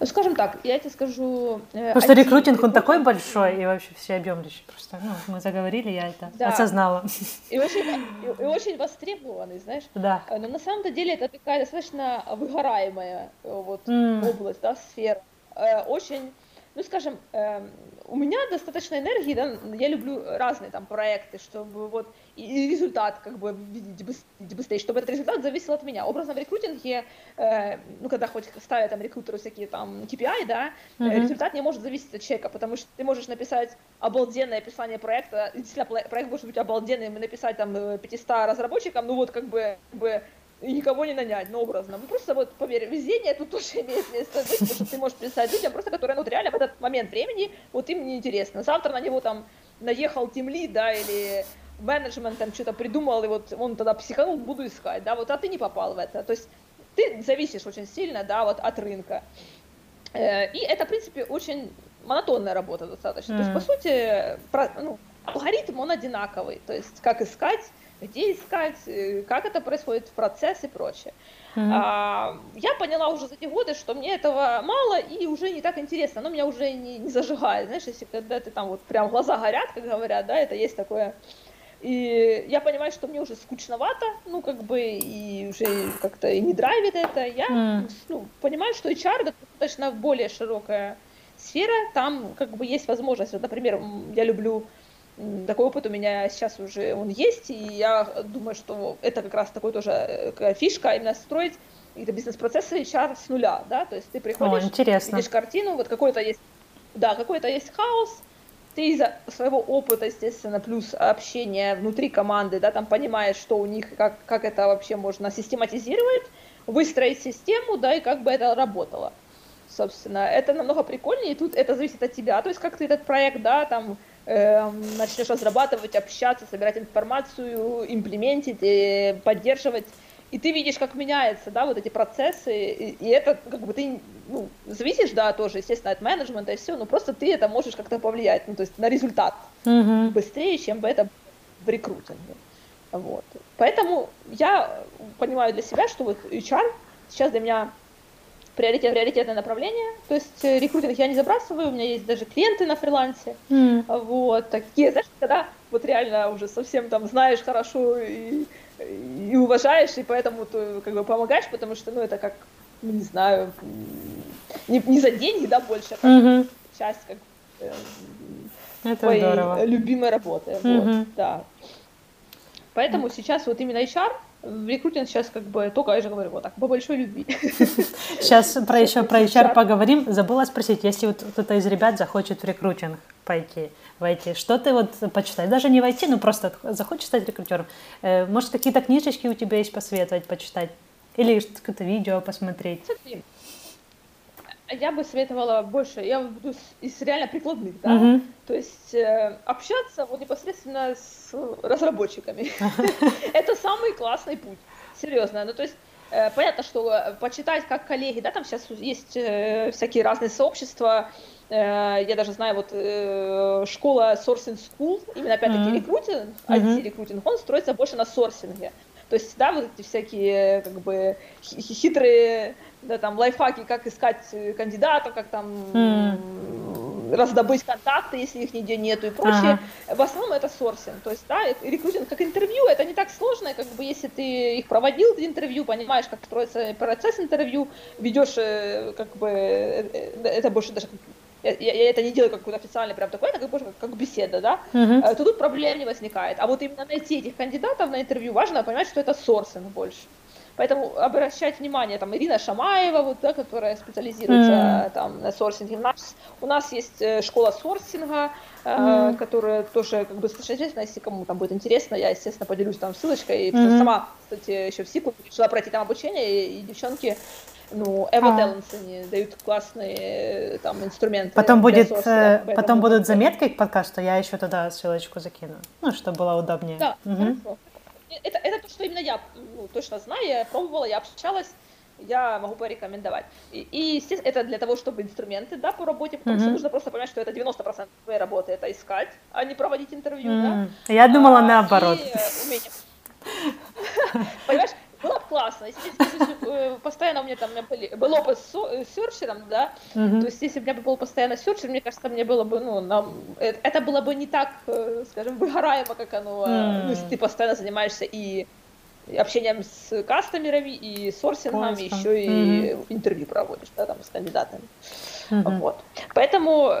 Ну, скажем так, я тебе скажу... Э, Потому что рекрутинг, он такой большой и вообще всеобъемлющий. Просто, ну, мы заговорили, я это да. осознала. И очень, и, и очень востребованный, знаешь. Да. Э, но на самом деле это такая достаточно выгораемая э, вот mm. область, да, сфера. Очень ну, скажем, э, у меня достаточно энергии, да, я люблю разные там проекты, чтобы вот и результат как бы видеть быстрее, чтобы этот результат зависел от меня. Образно в рекрутинге, э, ну, когда хоть ставят там рекрутеры всякие там KPI, да, mm-hmm. результат не может зависеть от человека, потому что ты можешь написать обалденное описание проекта, действительно, проект может быть обалденным, и написать там 500 э, разработчикам, ну, вот как бы, как бы и никого не нанять, ну, образно. Ну, просто вот, поверь, везение тут <laughs> тоже имеет место быть, потому что ты можешь писать людям, просто которые, ну, вот реально в этот момент времени, вот им неинтересно. Завтра на него там наехал тимлид, да, или менеджмент там что-то придумал, и вот он тогда психанул, буду искать, да, вот, а ты не попал в это. То есть ты зависишь очень сильно, да, вот от рынка. Э, и это, в принципе, очень монотонная работа достаточно. Mm. То есть, по сути, про, ну, алгоритм, он одинаковый. То есть, как искать, где искать, э, как это происходит, процесс и прочее. Mm-hmm. А, я поняла уже за эти годы, что мне этого мало и уже не так интересно, оно меня уже не, не зажигает, знаешь, если когда ты там вот прям глаза горят, как говорят, да, это есть такое. И я понимаю, что мне уже скучновато, ну, как бы, и уже как-то и не драйвит это. Я, mm. ну, понимаю, что HR достаточно более широкая сфера, там как бы есть возможность, вот, например, я люблю такой опыт у меня сейчас уже он есть, и я думаю, что это как раз такой тоже э, фишка, именно строить какие-то бизнес-процессы HR с нуля, да, то есть ты приходишь, О, интересно. видишь картину, вот какой-то есть, да, какой-то есть хаос, ты из-за своего опыта, естественно, плюс общения внутри команды, да, там понимаешь, что у них, как, как это вообще можно систематизировать, выстроить систему, да, и как бы это работало. Собственно, это намного прикольнее, и тут это зависит от тебя, то есть как ты этот проект, да, там, э, начнешь разрабатывать, общаться, собирать информацию, имплементить, э, поддерживать, и ты видишь, как меняются, да, вот эти процессы, и, и это, как бы, ты, ну, зависишь, да, тоже, естественно, от менеджмента и все, но просто ты это можешь как-то повлиять, ну, то есть на результат mm-hmm. быстрее, чем бы это в рекрутинге, вот. Поэтому я понимаю для себя, что вот HR сейчас для меня приоритет, приоритетное направление, то есть э, рекрутинг я не забрасываю, у меня есть даже клиенты на фрилансе, mm. вот, такие, знаешь, когда вот реально уже совсем там знаешь хорошо и и уважаешь, и поэтому ты как бы помогаешь, потому что, ну, это как, ну, не знаю, не, не за деньги, да, больше, а угу. часть как э, это твоей здорово. любимой работы, угу. вот, да. Поэтому сейчас вот именно HR рекрутинг сейчас как бы только, я же говорю, вот так, по большой любви. <laughs> Сейчас про еще про HR поговорим. Забыла спросить, если вот кто-то из ребят захочет в рекрутинг пойти, войти, что ты вот почитать? Даже не войти, но просто захочешь стать рекрутером. Э, может, какие-то книжечки у тебя есть посоветовать, почитать? Или какое-то видео посмотреть? Я бы советовала больше, я буду из реально прикладных, да, uh-huh. то есть э, общаться вот непосредственно с разработчиками. <laughs> Это самый классный путь, серьезно. Ну, то есть э, понятно, что э, почитать как коллеги, да, там сейчас есть э, всякие разные сообщества, э, я даже знаю, вот э, школа Sourcing School, именно опять-таки uh-huh. рекрутинг, IT-рекрутинг, он строится больше на сорсинге. То есть, да, вот эти всякие, как бы, хитрые, да, там, лайфхаки, как искать кандидатов, как там mm. раздобыть контакты, если их нигде нету и прочее. Ага. В основном это сорсинг. То есть, да, рекрутинг как интервью, это не так сложно, как бы, если ты их проводил, интервью, понимаешь, как строится процесс интервью, ведешь, э, как бы, э, э, это больше даже я, я это не делаю как какой-то официальный прям такой, это как, как, как беседа, да, uh-huh. то тут проблем не возникает. А вот именно найти этих кандидатов на интервью важно понимать, что это сорсинг больше. Поэтому обращать внимание, там, Ирина Шамаева, вот, да, которая специализируется mm. там, на сорсинге. У нас, у нас есть э, школа сорсинга, mm. э, которая тоже как бы достаточно известна, если кому там будет интересно, я, естественно, поделюсь там ссылочкой. Mm-hmm. Сама, кстати, еще в СИКу решила пройти там обучение, и, и девчонки ну, Evo а. Они дают классные э, там инструменты. Потом будет, соса, э, потом будут заметки к подкасту, я еще туда ссылочку закину, ну, чтобы было удобнее. Да, угу. хорошо. Это, это то, что именно я ну, точно знаю, я пробовала, я общалась, я могу порекомендовать. И, и естественно, это для того, чтобы инструменты, да, по работе, потому mm-hmm. что нужно просто понять, что это 90% твоей работы, это искать, а не проводить интервью, mm-hmm. да. Я думала а, наоборот. И, <laughs> Понимаешь, классно, если, э, постоянно у меня там был опыт с э, серчером, да, uh-huh. то есть если бы у меня был постоянно серчер, мне кажется, мне было бы, ну, нам, э, это было бы не так, скажем, выгораемо, как оно, uh-huh. ну, если ты постоянно занимаешься и общением с кастомерами, и сорсингом, и еще и интервью проводишь, да, там, с кандидатами, вот. Поэтому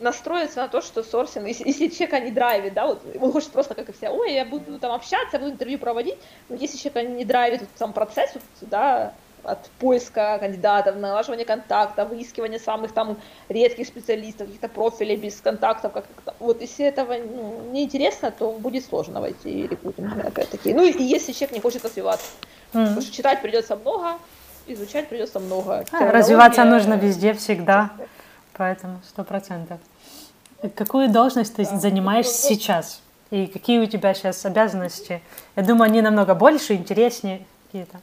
настроиться на то, что сорсинг, если, если человека не драйвит, да, вот он хочет просто как и все, ой, я буду там общаться, буду интервью проводить, но если человека не драйвит вот, сам процесс, вот, да, от поиска кандидатов, налаживания контакта, выискивания самых там редких специалистов, каких-то профилей без контактов, как вот если этого ну, не интересно, то будет сложно войти в рекрутинг, опять-таки. Ну и если человек не хочет развиваться, mm-hmm. потому что читать придется много, изучать придется много. А, развиваться нужно везде всегда. Поэтому сто процентов. Какую должность ты занимаешь сейчас? И какие у тебя сейчас обязанности? Я думаю, они намного больше, интереснее какие-то.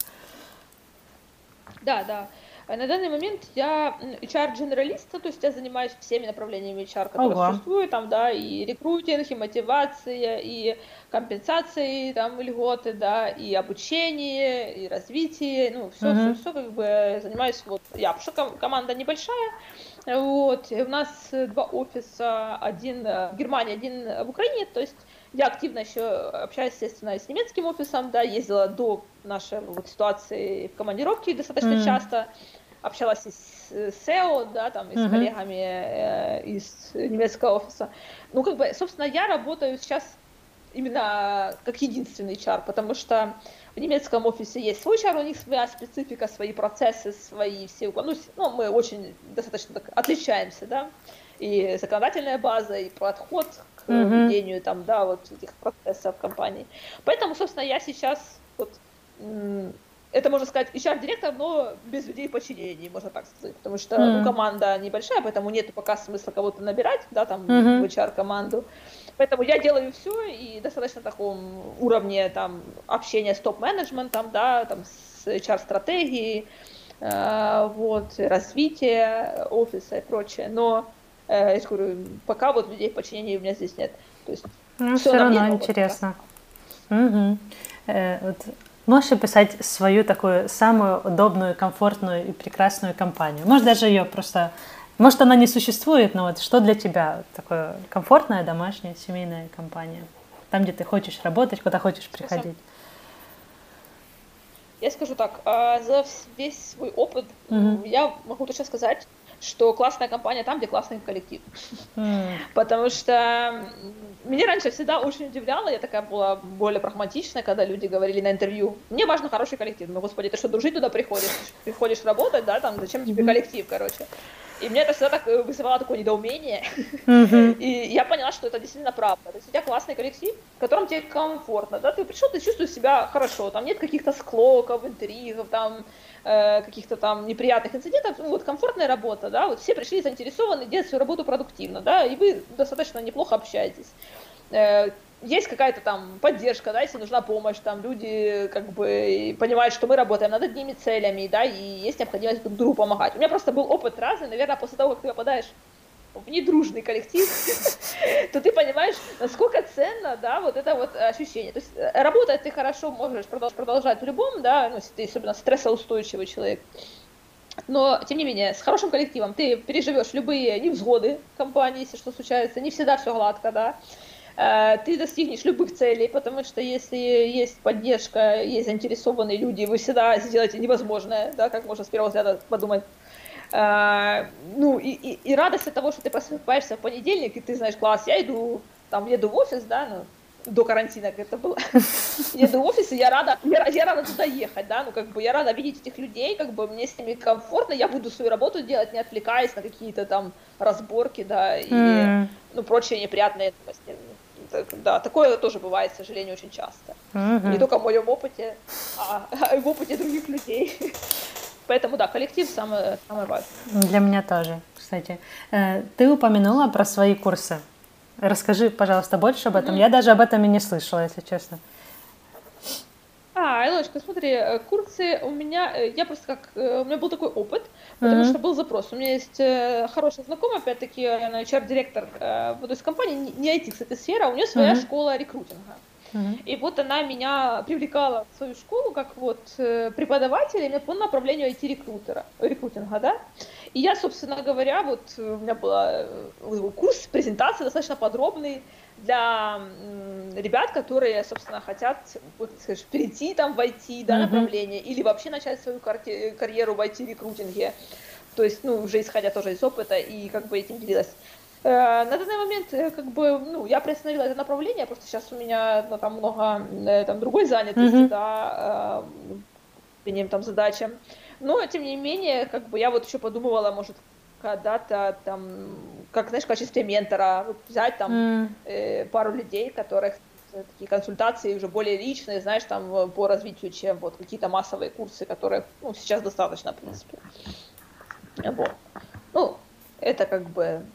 Да, да. На данный момент я HR-дженералист, то есть я занимаюсь всеми направлениями HR, которые Ого. существуют, там, да, и рекрутинг, и мотивация, и компенсации, там, льготы, да, и обучение, и развитие, ну, все, угу. все, все, как бы занимаюсь, вот, я, потому что команда небольшая, вот, и у нас два офиса, один в Германии, один в Украине, то есть я активно еще общаюсь, естественно, с немецким офисом, да, ездила до нашей вот ситуации в командировке достаточно mm. часто, общалась и с SEO, да, там, и с uh-huh. коллегами э, из немецкого офиса. Ну, как бы, собственно, я работаю сейчас именно как единственный HR, потому что в немецком офисе есть свой HR, у них своя специфика, свои процессы, свои все, ну, ну мы очень достаточно так отличаемся, да, и законодательная база, и подход к mm-hmm. ведению там, да, вот этих процессов компании. Поэтому, собственно, я сейчас вот это, можно сказать, HR-директор, но без людей подчинений, можно так сказать, потому что mm-hmm. ну, команда небольшая, поэтому нет пока смысла кого-то набирать, да, там, mm-hmm. в HR-команду. Поэтому я делаю все и достаточно таком уровне там общения с топ-менеджментом, да, там с HR-стратегией, э, вот, развитие офиса и прочее. Но, э, я говорю, пока вот людей в подчинении у меня здесь нет. То есть, ну, все, все равно интересно. Угу. Э, вот Можешь описать свою такую самую удобную, комфортную и прекрасную компанию? Может, даже ее просто может, она не существует, но вот что для тебя такое комфортная домашняя семейная компания? Там, где ты хочешь работать, куда хочешь приходить. Я скажу так, а, за весь свой опыт mm-hmm. я могу точно сказать, что классная компания там, где классный коллектив. Mm. <laughs> Потому что меня раньше всегда очень удивляло, я такая была более прагматичная, когда люди говорили на интервью, мне важно хороший коллектив. Ну, господи, ты что, дружить туда приходишь? Приходишь работать, да, там, зачем тебе коллектив, короче. И мне это всегда так э, вызывало такое недоумение. Mm-hmm. <laughs> И я поняла, что это действительно правда. То есть у тебя классный коллектив, в котором тебе комфортно, да, ты пришел, ты чувствуешь себя хорошо, там нет каких-то склоков, интригов, там, э, каких-то там неприятных инцидентов, ну, вот комфортная работа, да, вот все пришли заинтересованы делать свою работу продуктивно, да, и вы достаточно неплохо общаетесь. Есть какая-то там поддержка, да, если нужна помощь, там люди как бы понимают, что мы работаем над одними целями, да, и есть необходимость друг другу помогать. У меня просто был опыт разный, наверное, после того, как ты попадаешь в недружный коллектив, <laughs> то ты понимаешь, насколько ценно, да, вот это вот ощущение. То есть э, работать ты хорошо можешь продолжать в любом, да, ну, если ты особенно стрессоустойчивый человек. Но, тем не менее, с хорошим коллективом ты переживешь любые невзгоды компании, если что случается, не всегда все гладко, да, ты достигнешь любых целей, потому что если есть поддержка, есть заинтересованные люди, вы всегда сделаете невозможное, да, как можно с первого взгляда подумать. Э, ну, и, и, и радость от того, что ты просыпаешься в понедельник, и ты знаешь, класс, я иду, там, еду в офис, да, ну, до карантина как это было. <laughs> Еду в офис, и я рада, я, я рада туда ехать, да, ну, как бы, я рада видеть этих людей, как бы, мне с ними комфортно, я буду свою работу делать, не отвлекаясь на какие-то там разборки, да, и, mm. ну, прочие неприятные новости да, такое тоже бывает, к сожалению, очень часто. Угу. Не только в моем опыте, а, а и в опыте других людей. <laughs> Поэтому да, коллектив самое, самое важное. Для меня тоже, кстати. Э, ты упомянула про свои курсы. Расскажи, пожалуйста, больше об этом. Mm-hmm. Я даже об этом и не слышала, если честно. А, Илоночка, смотри, э, курсы у меня, э, я просто как, у меня был такой опыт, потому mm-hmm. что был запрос. У меня есть э, хороший знакомый, опять-таки, она HR-директор э, одной из компаний, не IT, кстати, сфера, у нее своя mm-hmm. школа рекрутинга. Mm-hmm. И вот она меня привлекала в свою школу как вот э, преподавателя по направлению IT-рекрутера, рекрутинга, да. И я, собственно говоря, вот у меня был курс, презентация достаточно подробный, для ребят, которые, собственно, хотят, вот, скажешь, перейти там в IT, да, направление, или вообще начать свою карьеру в IT-рекрутинге. То есть, ну, уже исходя тоже из опыта, и как бы этим делилась. Э, на данный момент, э, как бы, ну, я приостановила это направление, просто сейчас у меня ну, там много э, там другой занятости, mm-hmm. да, э, там задачам. Но, тем не менее, как бы я вот еще подумывала, может, когда-то там, как, знаешь, в качестве ментора взять там mm. э, пару людей, которых такие консультации уже более личные, знаешь, там по развитию, чем вот какие-то массовые курсы, которых ну, сейчас достаточно, в принципе. Вот. Ну, это как бы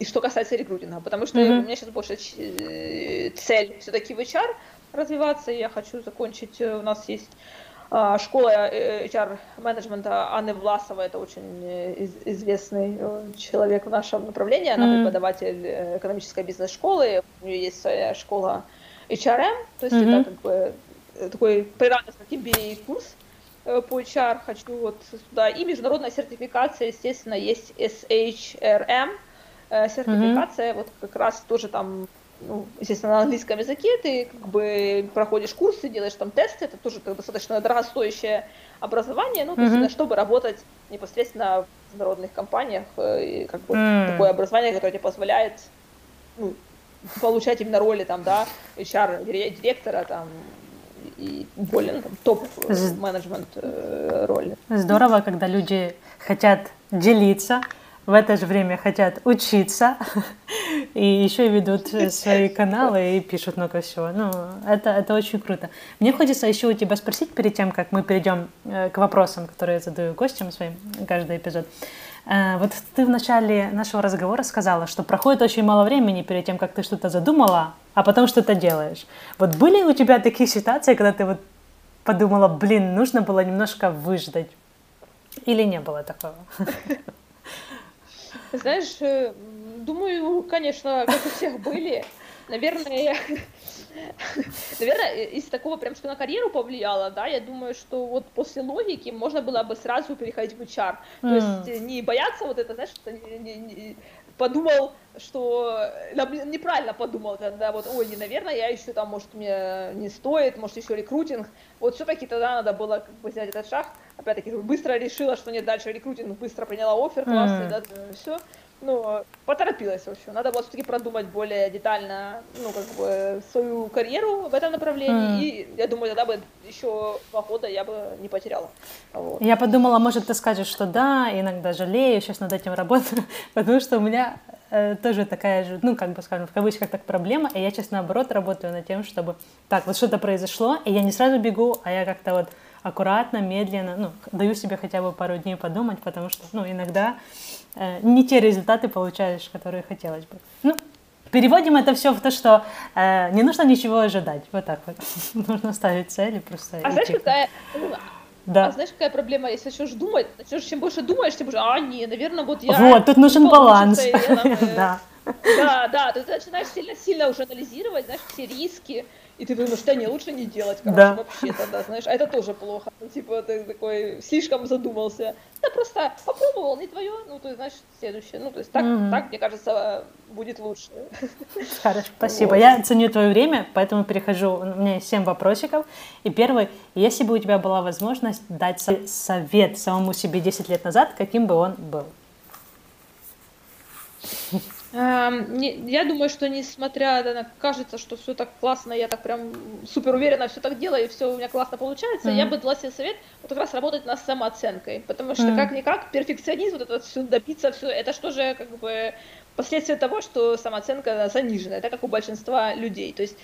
и что касается рекрутинга, потому что mm-hmm. у меня сейчас больше э, цель все-таки в HR развиваться, я хочу закончить, э, у нас есть школа э, HR-менеджмента Анны Власовой, это очень э, известный э, человек в нашем направлении, она mm-hmm. преподаватель экономической бизнес-школы, у нее есть своя школа HRM, то есть mm-hmm. это как бы такой природный MBA-курс по HR, хочу вот сюда, и международная сертификация, естественно, есть SHRM, сертификация, mm-hmm. вот как раз тоже там ну, естественно, на английском языке, ты как бы проходишь курсы, делаешь там тесты, это тоже достаточно дорогостоящее образование, ну, то mm-hmm. есть, чтобы работать непосредственно в международных компаниях, э, и как бы mm. такое образование, которое тебе позволяет ну, получать именно роли там, да, HR директора там и более ну, там, топ менеджмент э, роли. Здорово, когда люди хотят делиться в это же время хотят учиться <laughs> и еще ведут <laughs> свои каналы и пишут много всего. Ну, это, это очень круто. Мне хочется еще у тебя спросить перед тем, как мы перейдем э, к вопросам, которые я задаю гостям своим каждый эпизод. Э, вот ты в начале нашего разговора сказала, что проходит очень мало времени перед тем, как ты что-то задумала, а потом что-то делаешь. Вот были у тебя такие ситуации, когда ты вот подумала, блин, нужно было немножко выждать? Или не было такого? <laughs> Знаешь, э, думаю, конечно, как у всех были. Наверное, наверное, из такого прям, что на карьеру повлияло, да, я думаю, что вот после логики можно было бы сразу переходить в HR. То есть не бояться вот это, знаешь, что не, не, не, подумал, что неправильно подумал тогда, вот, ой, не, наверное, я еще там, может, мне не стоит, может, еще рекрутинг. Вот все-таки тогда надо было как бы взять этот шаг. Опять-таки, быстро решила, что нет, дальше рекрутинг, быстро приняла офер классный, mm. да, все ну, поторопилась, в общем. Надо было все-таки продумать более детально, ну, как бы, свою карьеру в этом направлении. Mm. И я думаю, тогда бы еще два года я бы не потеряла. Вот. Я подумала, может, ты скажешь, что да, иногда жалею, сейчас над этим работаю, <laughs> потому что у меня э, тоже такая же, ну, как бы, скажем, в кавычках так проблема, и я сейчас, наоборот, работаю над тем, чтобы, так, вот что-то произошло, и я не сразу бегу, а я как-то вот аккуратно, медленно, ну, даю себе хотя бы пару дней подумать, потому что, ну, иногда Э, не те результаты получаешь, которые хотелось бы. Ну, переводим это все в то, что э, не нужно ничего ожидать. Вот так вот. <laughs> нужно ставить цели просто. А знаешь, какая... Да. А знаешь, какая проблема, если начнешь думать, начнешь, чем больше думаешь, тем больше, а, не, наверное, вот я... Вот, тут нужен баланс. <laughs> Да. Да, да, ты начинаешь сильно-сильно уже анализировать, знаешь, все риски, и ты думаешь, что не, лучше не делать, короче, да. вообще тогда, знаешь, а это тоже плохо. Ну, типа, ты такой слишком задумался. Да просто попробовал, не твое, ну, то есть, знаешь, следующее. Ну, то есть, так, mm-hmm. так мне кажется, будет лучше. Хорошо, <laughs> спасибо. Вот. Я ценю твое время, поэтому перехожу, у меня есть 7 вопросиков. И первый, если бы у тебя была возможность дать совет самому себе 10 лет назад, каким бы он был? Я думаю, что несмотря на кажется, что все так классно, я так прям супер уверенно все так делаю, и все у меня классно получается, mm-hmm. я бы дала себе совет вот как раз работать над самооценкой, потому что mm-hmm. как-никак перфекционизм, вот это все добиться, все, это что же как бы последствия того, что самооценка занижена, это как у большинства людей, то есть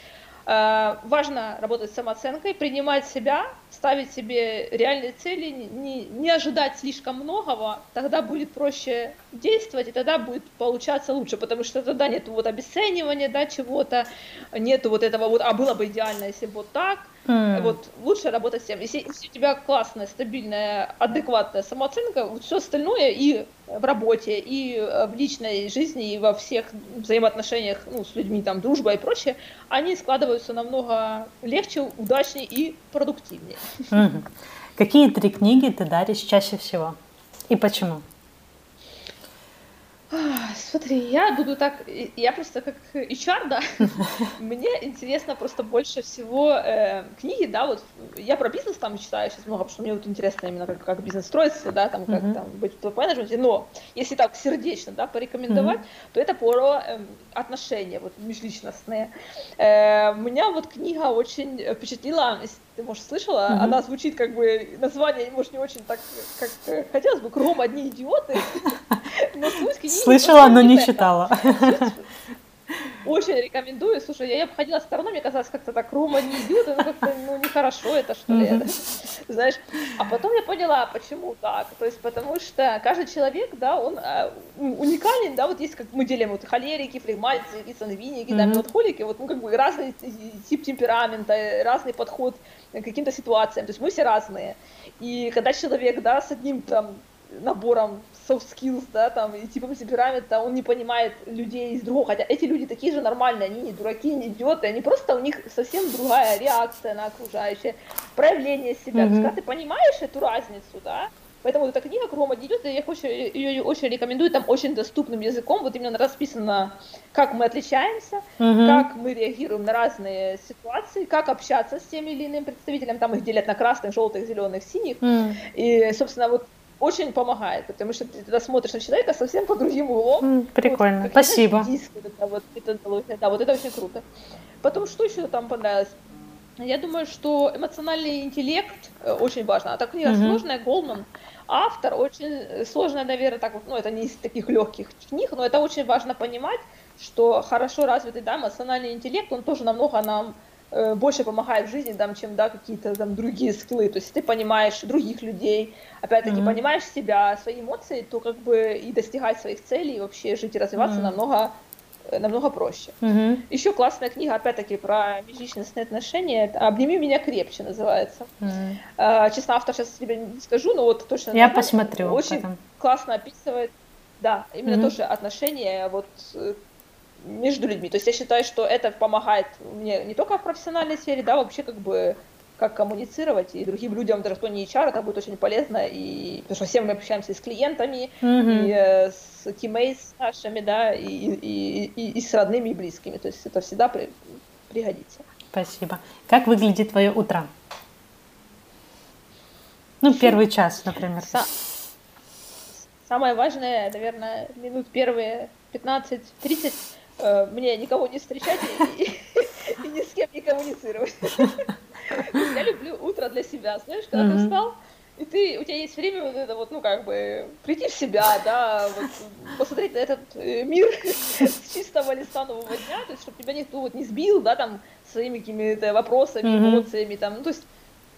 важно работать с самооценкой, принимать себя, ставить себе реальные цели, не, не ожидать слишком многого, тогда будет проще действовать, и тогда будет получаться лучше, потому что тогда нет вот обесценивания да, чего-то, нету вот этого вот, а было бы идеально, если бы вот так, Mm. Вот лучше работать с тем. Если, если у тебя классная, стабильная, адекватная самооценка, вот все остальное и в работе, и э, в личной жизни, и во всех взаимоотношениях ну, с людьми, там, дружба и прочее, они складываются намного легче, удачнее и продуктивнее. Mm. Какие три книги ты даришь чаще всего? И почему? Смотри, я буду так, я просто как HR, да, <laughs> мне интересно просто больше всего э, книги, да, вот я про бизнес там читаю сейчас много, потому что мне вот интересно именно как, как бизнес строится, да, там как mm-hmm. там быть в топ-менеджменте, но если так сердечно, да, порекомендовать, mm-hmm. то это про э, отношения, вот межличностные. Э, меня вот книга очень впечатлила, ты, может, слышала, mm-hmm. она звучит как бы, название, может, не очень так, как хотелось бы, кругом одни идиоты, <laughs> но суть книги... Слышала, но не читала. Очень рекомендую. Слушай, я, я обходила стороной, мне казалось, как-то так Рома не идет, ну как-то ну, нехорошо это, что ли, это. <laughs> знаешь. А потом я поняла, почему так. То есть потому что каждый человек, да, он а, уникален, да, вот есть, как мы делим, вот холерики, флегматики, сангвиники, да, меланхолики, вот, ну, как бы разный тип темперамента, разный подход к каким-то ситуациям, то есть мы все разные. И когда человек, да, с одним там набором soft skills, да, там, и типом темперамента, он не понимает людей из другого, хотя эти люди такие же нормальные, они не дураки, не идиоты, они просто, у них совсем другая реакция на окружающее, проявление себя, mm-hmm. то есть, когда ты понимаешь эту разницу, да, Поэтому эта книга «Кругом одни идет», я очень, ее очень рекомендую, там очень доступным языком, вот именно расписано, как мы отличаемся, угу. как мы реагируем на разные ситуации, как общаться с теми или иными представителями, там их делят на красных, желтых, зеленых, синих, mm. и, собственно, вот очень помогает, потому что ты тогда смотришь на человека совсем по другим углом. Прикольно, вот, спасибо. Диск, вот это вот, это, да, вот это очень круто. Потом, что еще там понравилось? Я думаю, что эмоциональный интеллект э, очень важно. А так книга mm-hmm. сложная, Голман автор, очень сложная, наверное, так вот, ну, это не из таких легких книг, но это очень важно понимать, что хорошо развитый, да, эмоциональный интеллект, он тоже намного нам э, больше помогает в жизни, там, чем, да, какие-то там другие скиллы, то есть ты понимаешь других людей, опять-таки, mm-hmm. понимаешь себя, свои эмоции, то как бы и достигать своих целей, и вообще жить и развиваться mm-hmm. намного Э, намного проще. Угу. Еще классная книга, опять-таки, про межличностные отношения. «Обними меня крепче» называется. Угу. Честно, автор сейчас тебе не скажу, но вот точно... Я посмотрю. Очень потом. классно описывает, да, именно угу. тоже отношения вот э, между людьми. То есть я считаю, что это помогает мне не только в профессиональной сфере, да, вообще как бы как коммуницировать, и другим людям, даже кто не HR, это будет очень полезно, и потому что все мы общаемся с клиентами, mm-hmm. и э, с teammates нашими, да, и, и, и, и с родными и близкими, то есть это всегда при, пригодится. Спасибо. Как выглядит твое утро? Ну, первый час, например. Са- самое важное, наверное, минут первые 15-30 э, мне никого не встречать и, и, и ни с кем не коммуницировать. Я люблю утро для себя, знаешь, когда ты встал, и ты, у тебя есть время вот это вот, ну, как бы, прийти в себя, да, вот, посмотреть на этот э, мир с чистого листа нового дня, то есть, чтобы тебя никто вот не сбил, да, там, своими какими-то вопросами, эмоциями, там, ну, то есть,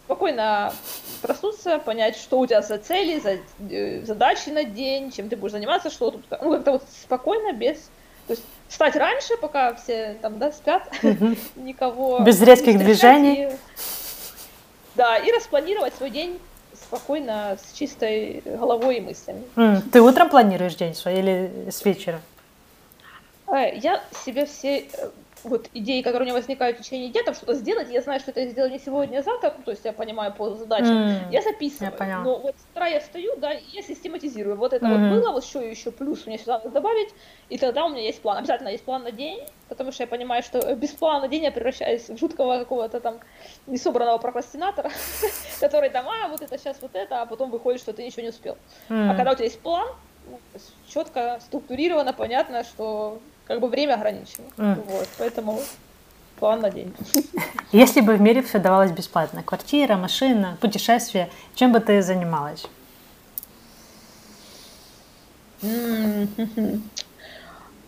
спокойно проснуться, понять, что у тебя за цели, за э, задачи на день, чем ты будешь заниматься, что тут, ну, как-то вот спокойно, без, то есть, встать раньше, пока все там, да, спят, <laughs> никого... Без резких движений. Да, и распланировать свой день спокойно, с чистой головой и мыслями. Ты утром планируешь день свой или с вечера? Э, я себе все э, вот идеи, которые у меня возникают в течение дня, там что-то сделать, я знаю, что это я сделаю не сегодня, а завтра, ну, то есть я понимаю по задачам, mm, я записываю. Я поняла. Но вот с утра я встаю, да, и я систематизирую. Вот это mm-hmm. вот было, вот еще еще плюс мне сюда надо добавить, и тогда у меня есть план. Обязательно есть план на день, потому что я понимаю, что без плана на день я превращаюсь в жуткого какого-то там несобранного прокрастинатора, <laughs> который там, а, вот это сейчас вот это, а потом выходит, что ты ничего не успел. Mm. А когда у тебя есть план, ну, четко, структурировано, понятно, что как бы время ограничено. Mm. Вот, поэтому план на день. <laughs> Если бы в мире все давалось бесплатно, квартира, машина, путешествие, чем бы ты занималась? <laughs>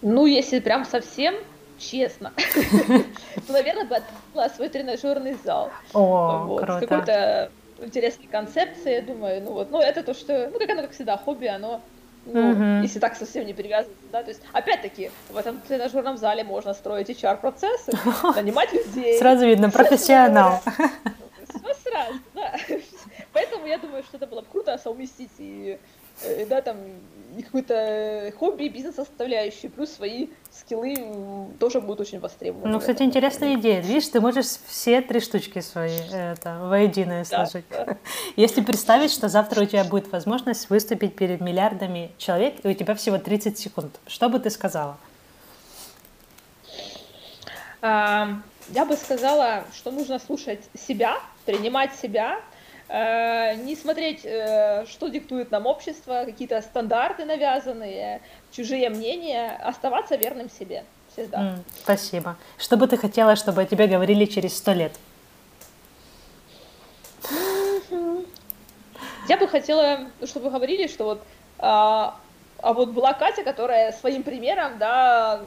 Ну, если прям совсем честно, <laughs> то, наверное, бы открыла свой тренажерный зал. О, круто. С какой-то интересной концепцией, я думаю, ну вот, ну это то, что, ну как оно, как всегда, хобби, оно ну, угу. если так совсем не привязываться, да, то есть, опять-таки, в этом тренажерном зале можно строить HR-процессы, <laughs> нанимать людей. Сразу видно, профессионал. <laughs> Все сразу, да. <laughs> Поэтому я думаю, что это было бы круто совместить и да, там, и какой-то хобби, бизнес-составляющий, плюс свои скиллы тоже будут очень востребованы. Ну, кстати, интересная идея. Видишь, ты можешь все три штучки свои это, воедино сложить. Да. <laughs> Если представить, что завтра у тебя будет возможность выступить перед миллиардами человек, и у тебя всего 30 секунд, что бы ты сказала? Я бы сказала, что нужно слушать себя, принимать себя, Э, не смотреть, э, что диктует нам общество, какие-то стандарты навязанные, чужие мнения, оставаться верным себе всегда. Mm, спасибо. Что бы ты хотела, чтобы о тебе говорили через сто лет? Я бы хотела, чтобы говорили, что вот а, а вот была Катя, которая своим примером, да,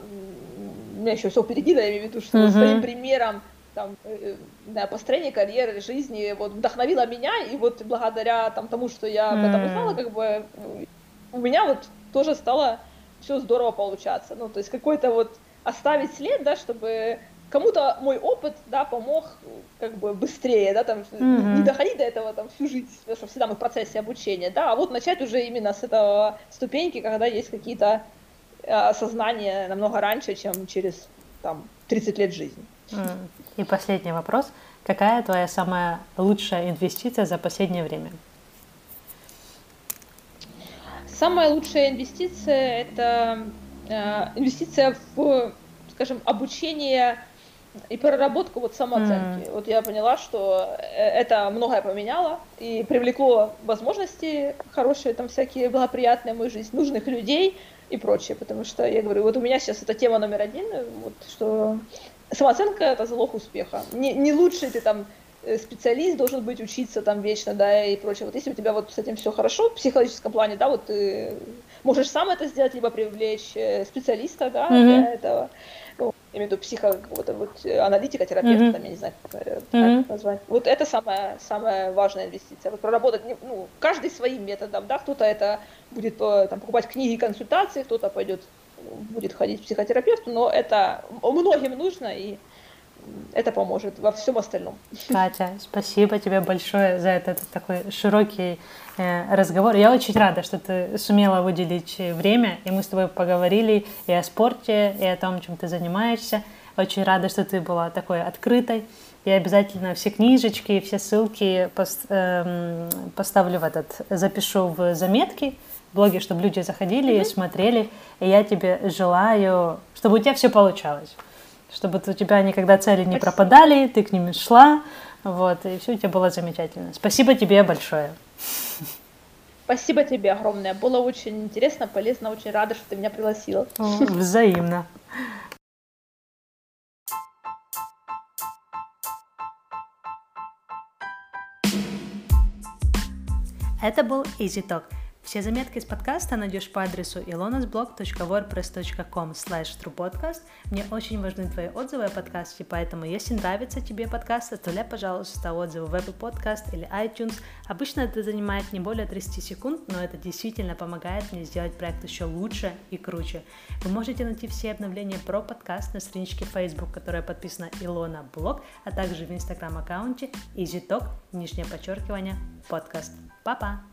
у меня еще все впереди, да, я имею в виду, что mm-hmm. своим примером там, э, да, построение карьеры, жизни, вот, вдохновила меня, и вот благодаря там, тому, что я об этом узнала, как бы, у меня вот тоже стало все здорово получаться, ну, то есть какой-то вот оставить след, да, чтобы кому-то мой опыт, да, помог как бы быстрее, да, там, mm-hmm. не доходить до этого там всю жизнь, потому что всегда мы в процессе обучения, да, а вот начать уже именно с этого ступеньки, когда есть какие-то э, осознания намного раньше, чем через там 30 лет жизни. И последний вопрос. Какая твоя самая лучшая инвестиция за последнее время? Самая лучшая инвестиция – это э, инвестиция в, скажем, обучение и проработку вот самооценки. Mm. Вот я поняла, что э, это многое поменяло и привлекло возможности хорошие, там всякие благоприятные в мою жизнь, нужных людей и прочее, потому что я говорю, вот у меня сейчас это тема номер один, вот, что самооценка это залог успеха. Не, не лучше ты там э, специалист должен быть учиться там вечно, да, и прочее. Вот если у тебя вот с этим все хорошо в психологическом плане, да, вот ты можешь сам это сделать, либо привлечь э, специалиста, да, mm-hmm. для этого ну, я имею в виду психо, какого-то вот э, аналитика, терапевта, mm-hmm. там, я не знаю, как mm-hmm. назвать. Вот это самая, самая важная инвестиция. Вот проработать, ну, каждый своим методом, да, кто-то это будет там, покупать книги, консультации, кто-то пойдет, будет ходить к психотерапевту, но это многим нужно, и это поможет во всем остальном. Катя, спасибо тебе большое за этот такой широкий э, разговор. Я очень рада, что ты сумела выделить время, и мы с тобой поговорили и о спорте, и о том, чем ты занимаешься. Очень рада, что ты была такой открытой. Я обязательно все книжечки, все ссылки эм, поставлю в этот, запишу в заметки блоге, чтобы люди заходили mm-hmm. и смотрели. И я тебе желаю, чтобы у тебя все получалось чтобы у тебя никогда цели не пропадали, ты к ним шла, вот, и все у тебя было замечательно. Спасибо тебе большое. Спасибо тебе огромное. Было очень интересно, полезно, очень рада, что ты меня пригласила. Взаимно. Это был Easy Talk. Все заметки из подкаста найдешь по адресу ilonasblog.wordpress.com slash truepodcast. Мне очень важны твои отзывы о подкасте, поэтому если нравится тебе подкаст, оставляй, пожалуйста, отзывы в Apple Podcast или iTunes. Обычно это занимает не более 30 секунд, но это действительно помогает мне сделать проект еще лучше и круче. Вы можете найти все обновления про подкаст на страничке Facebook, которая подписана Илона Блог, а также в Instagram аккаунте EasyTalk, нижнее подчеркивание, подкаст. Папа!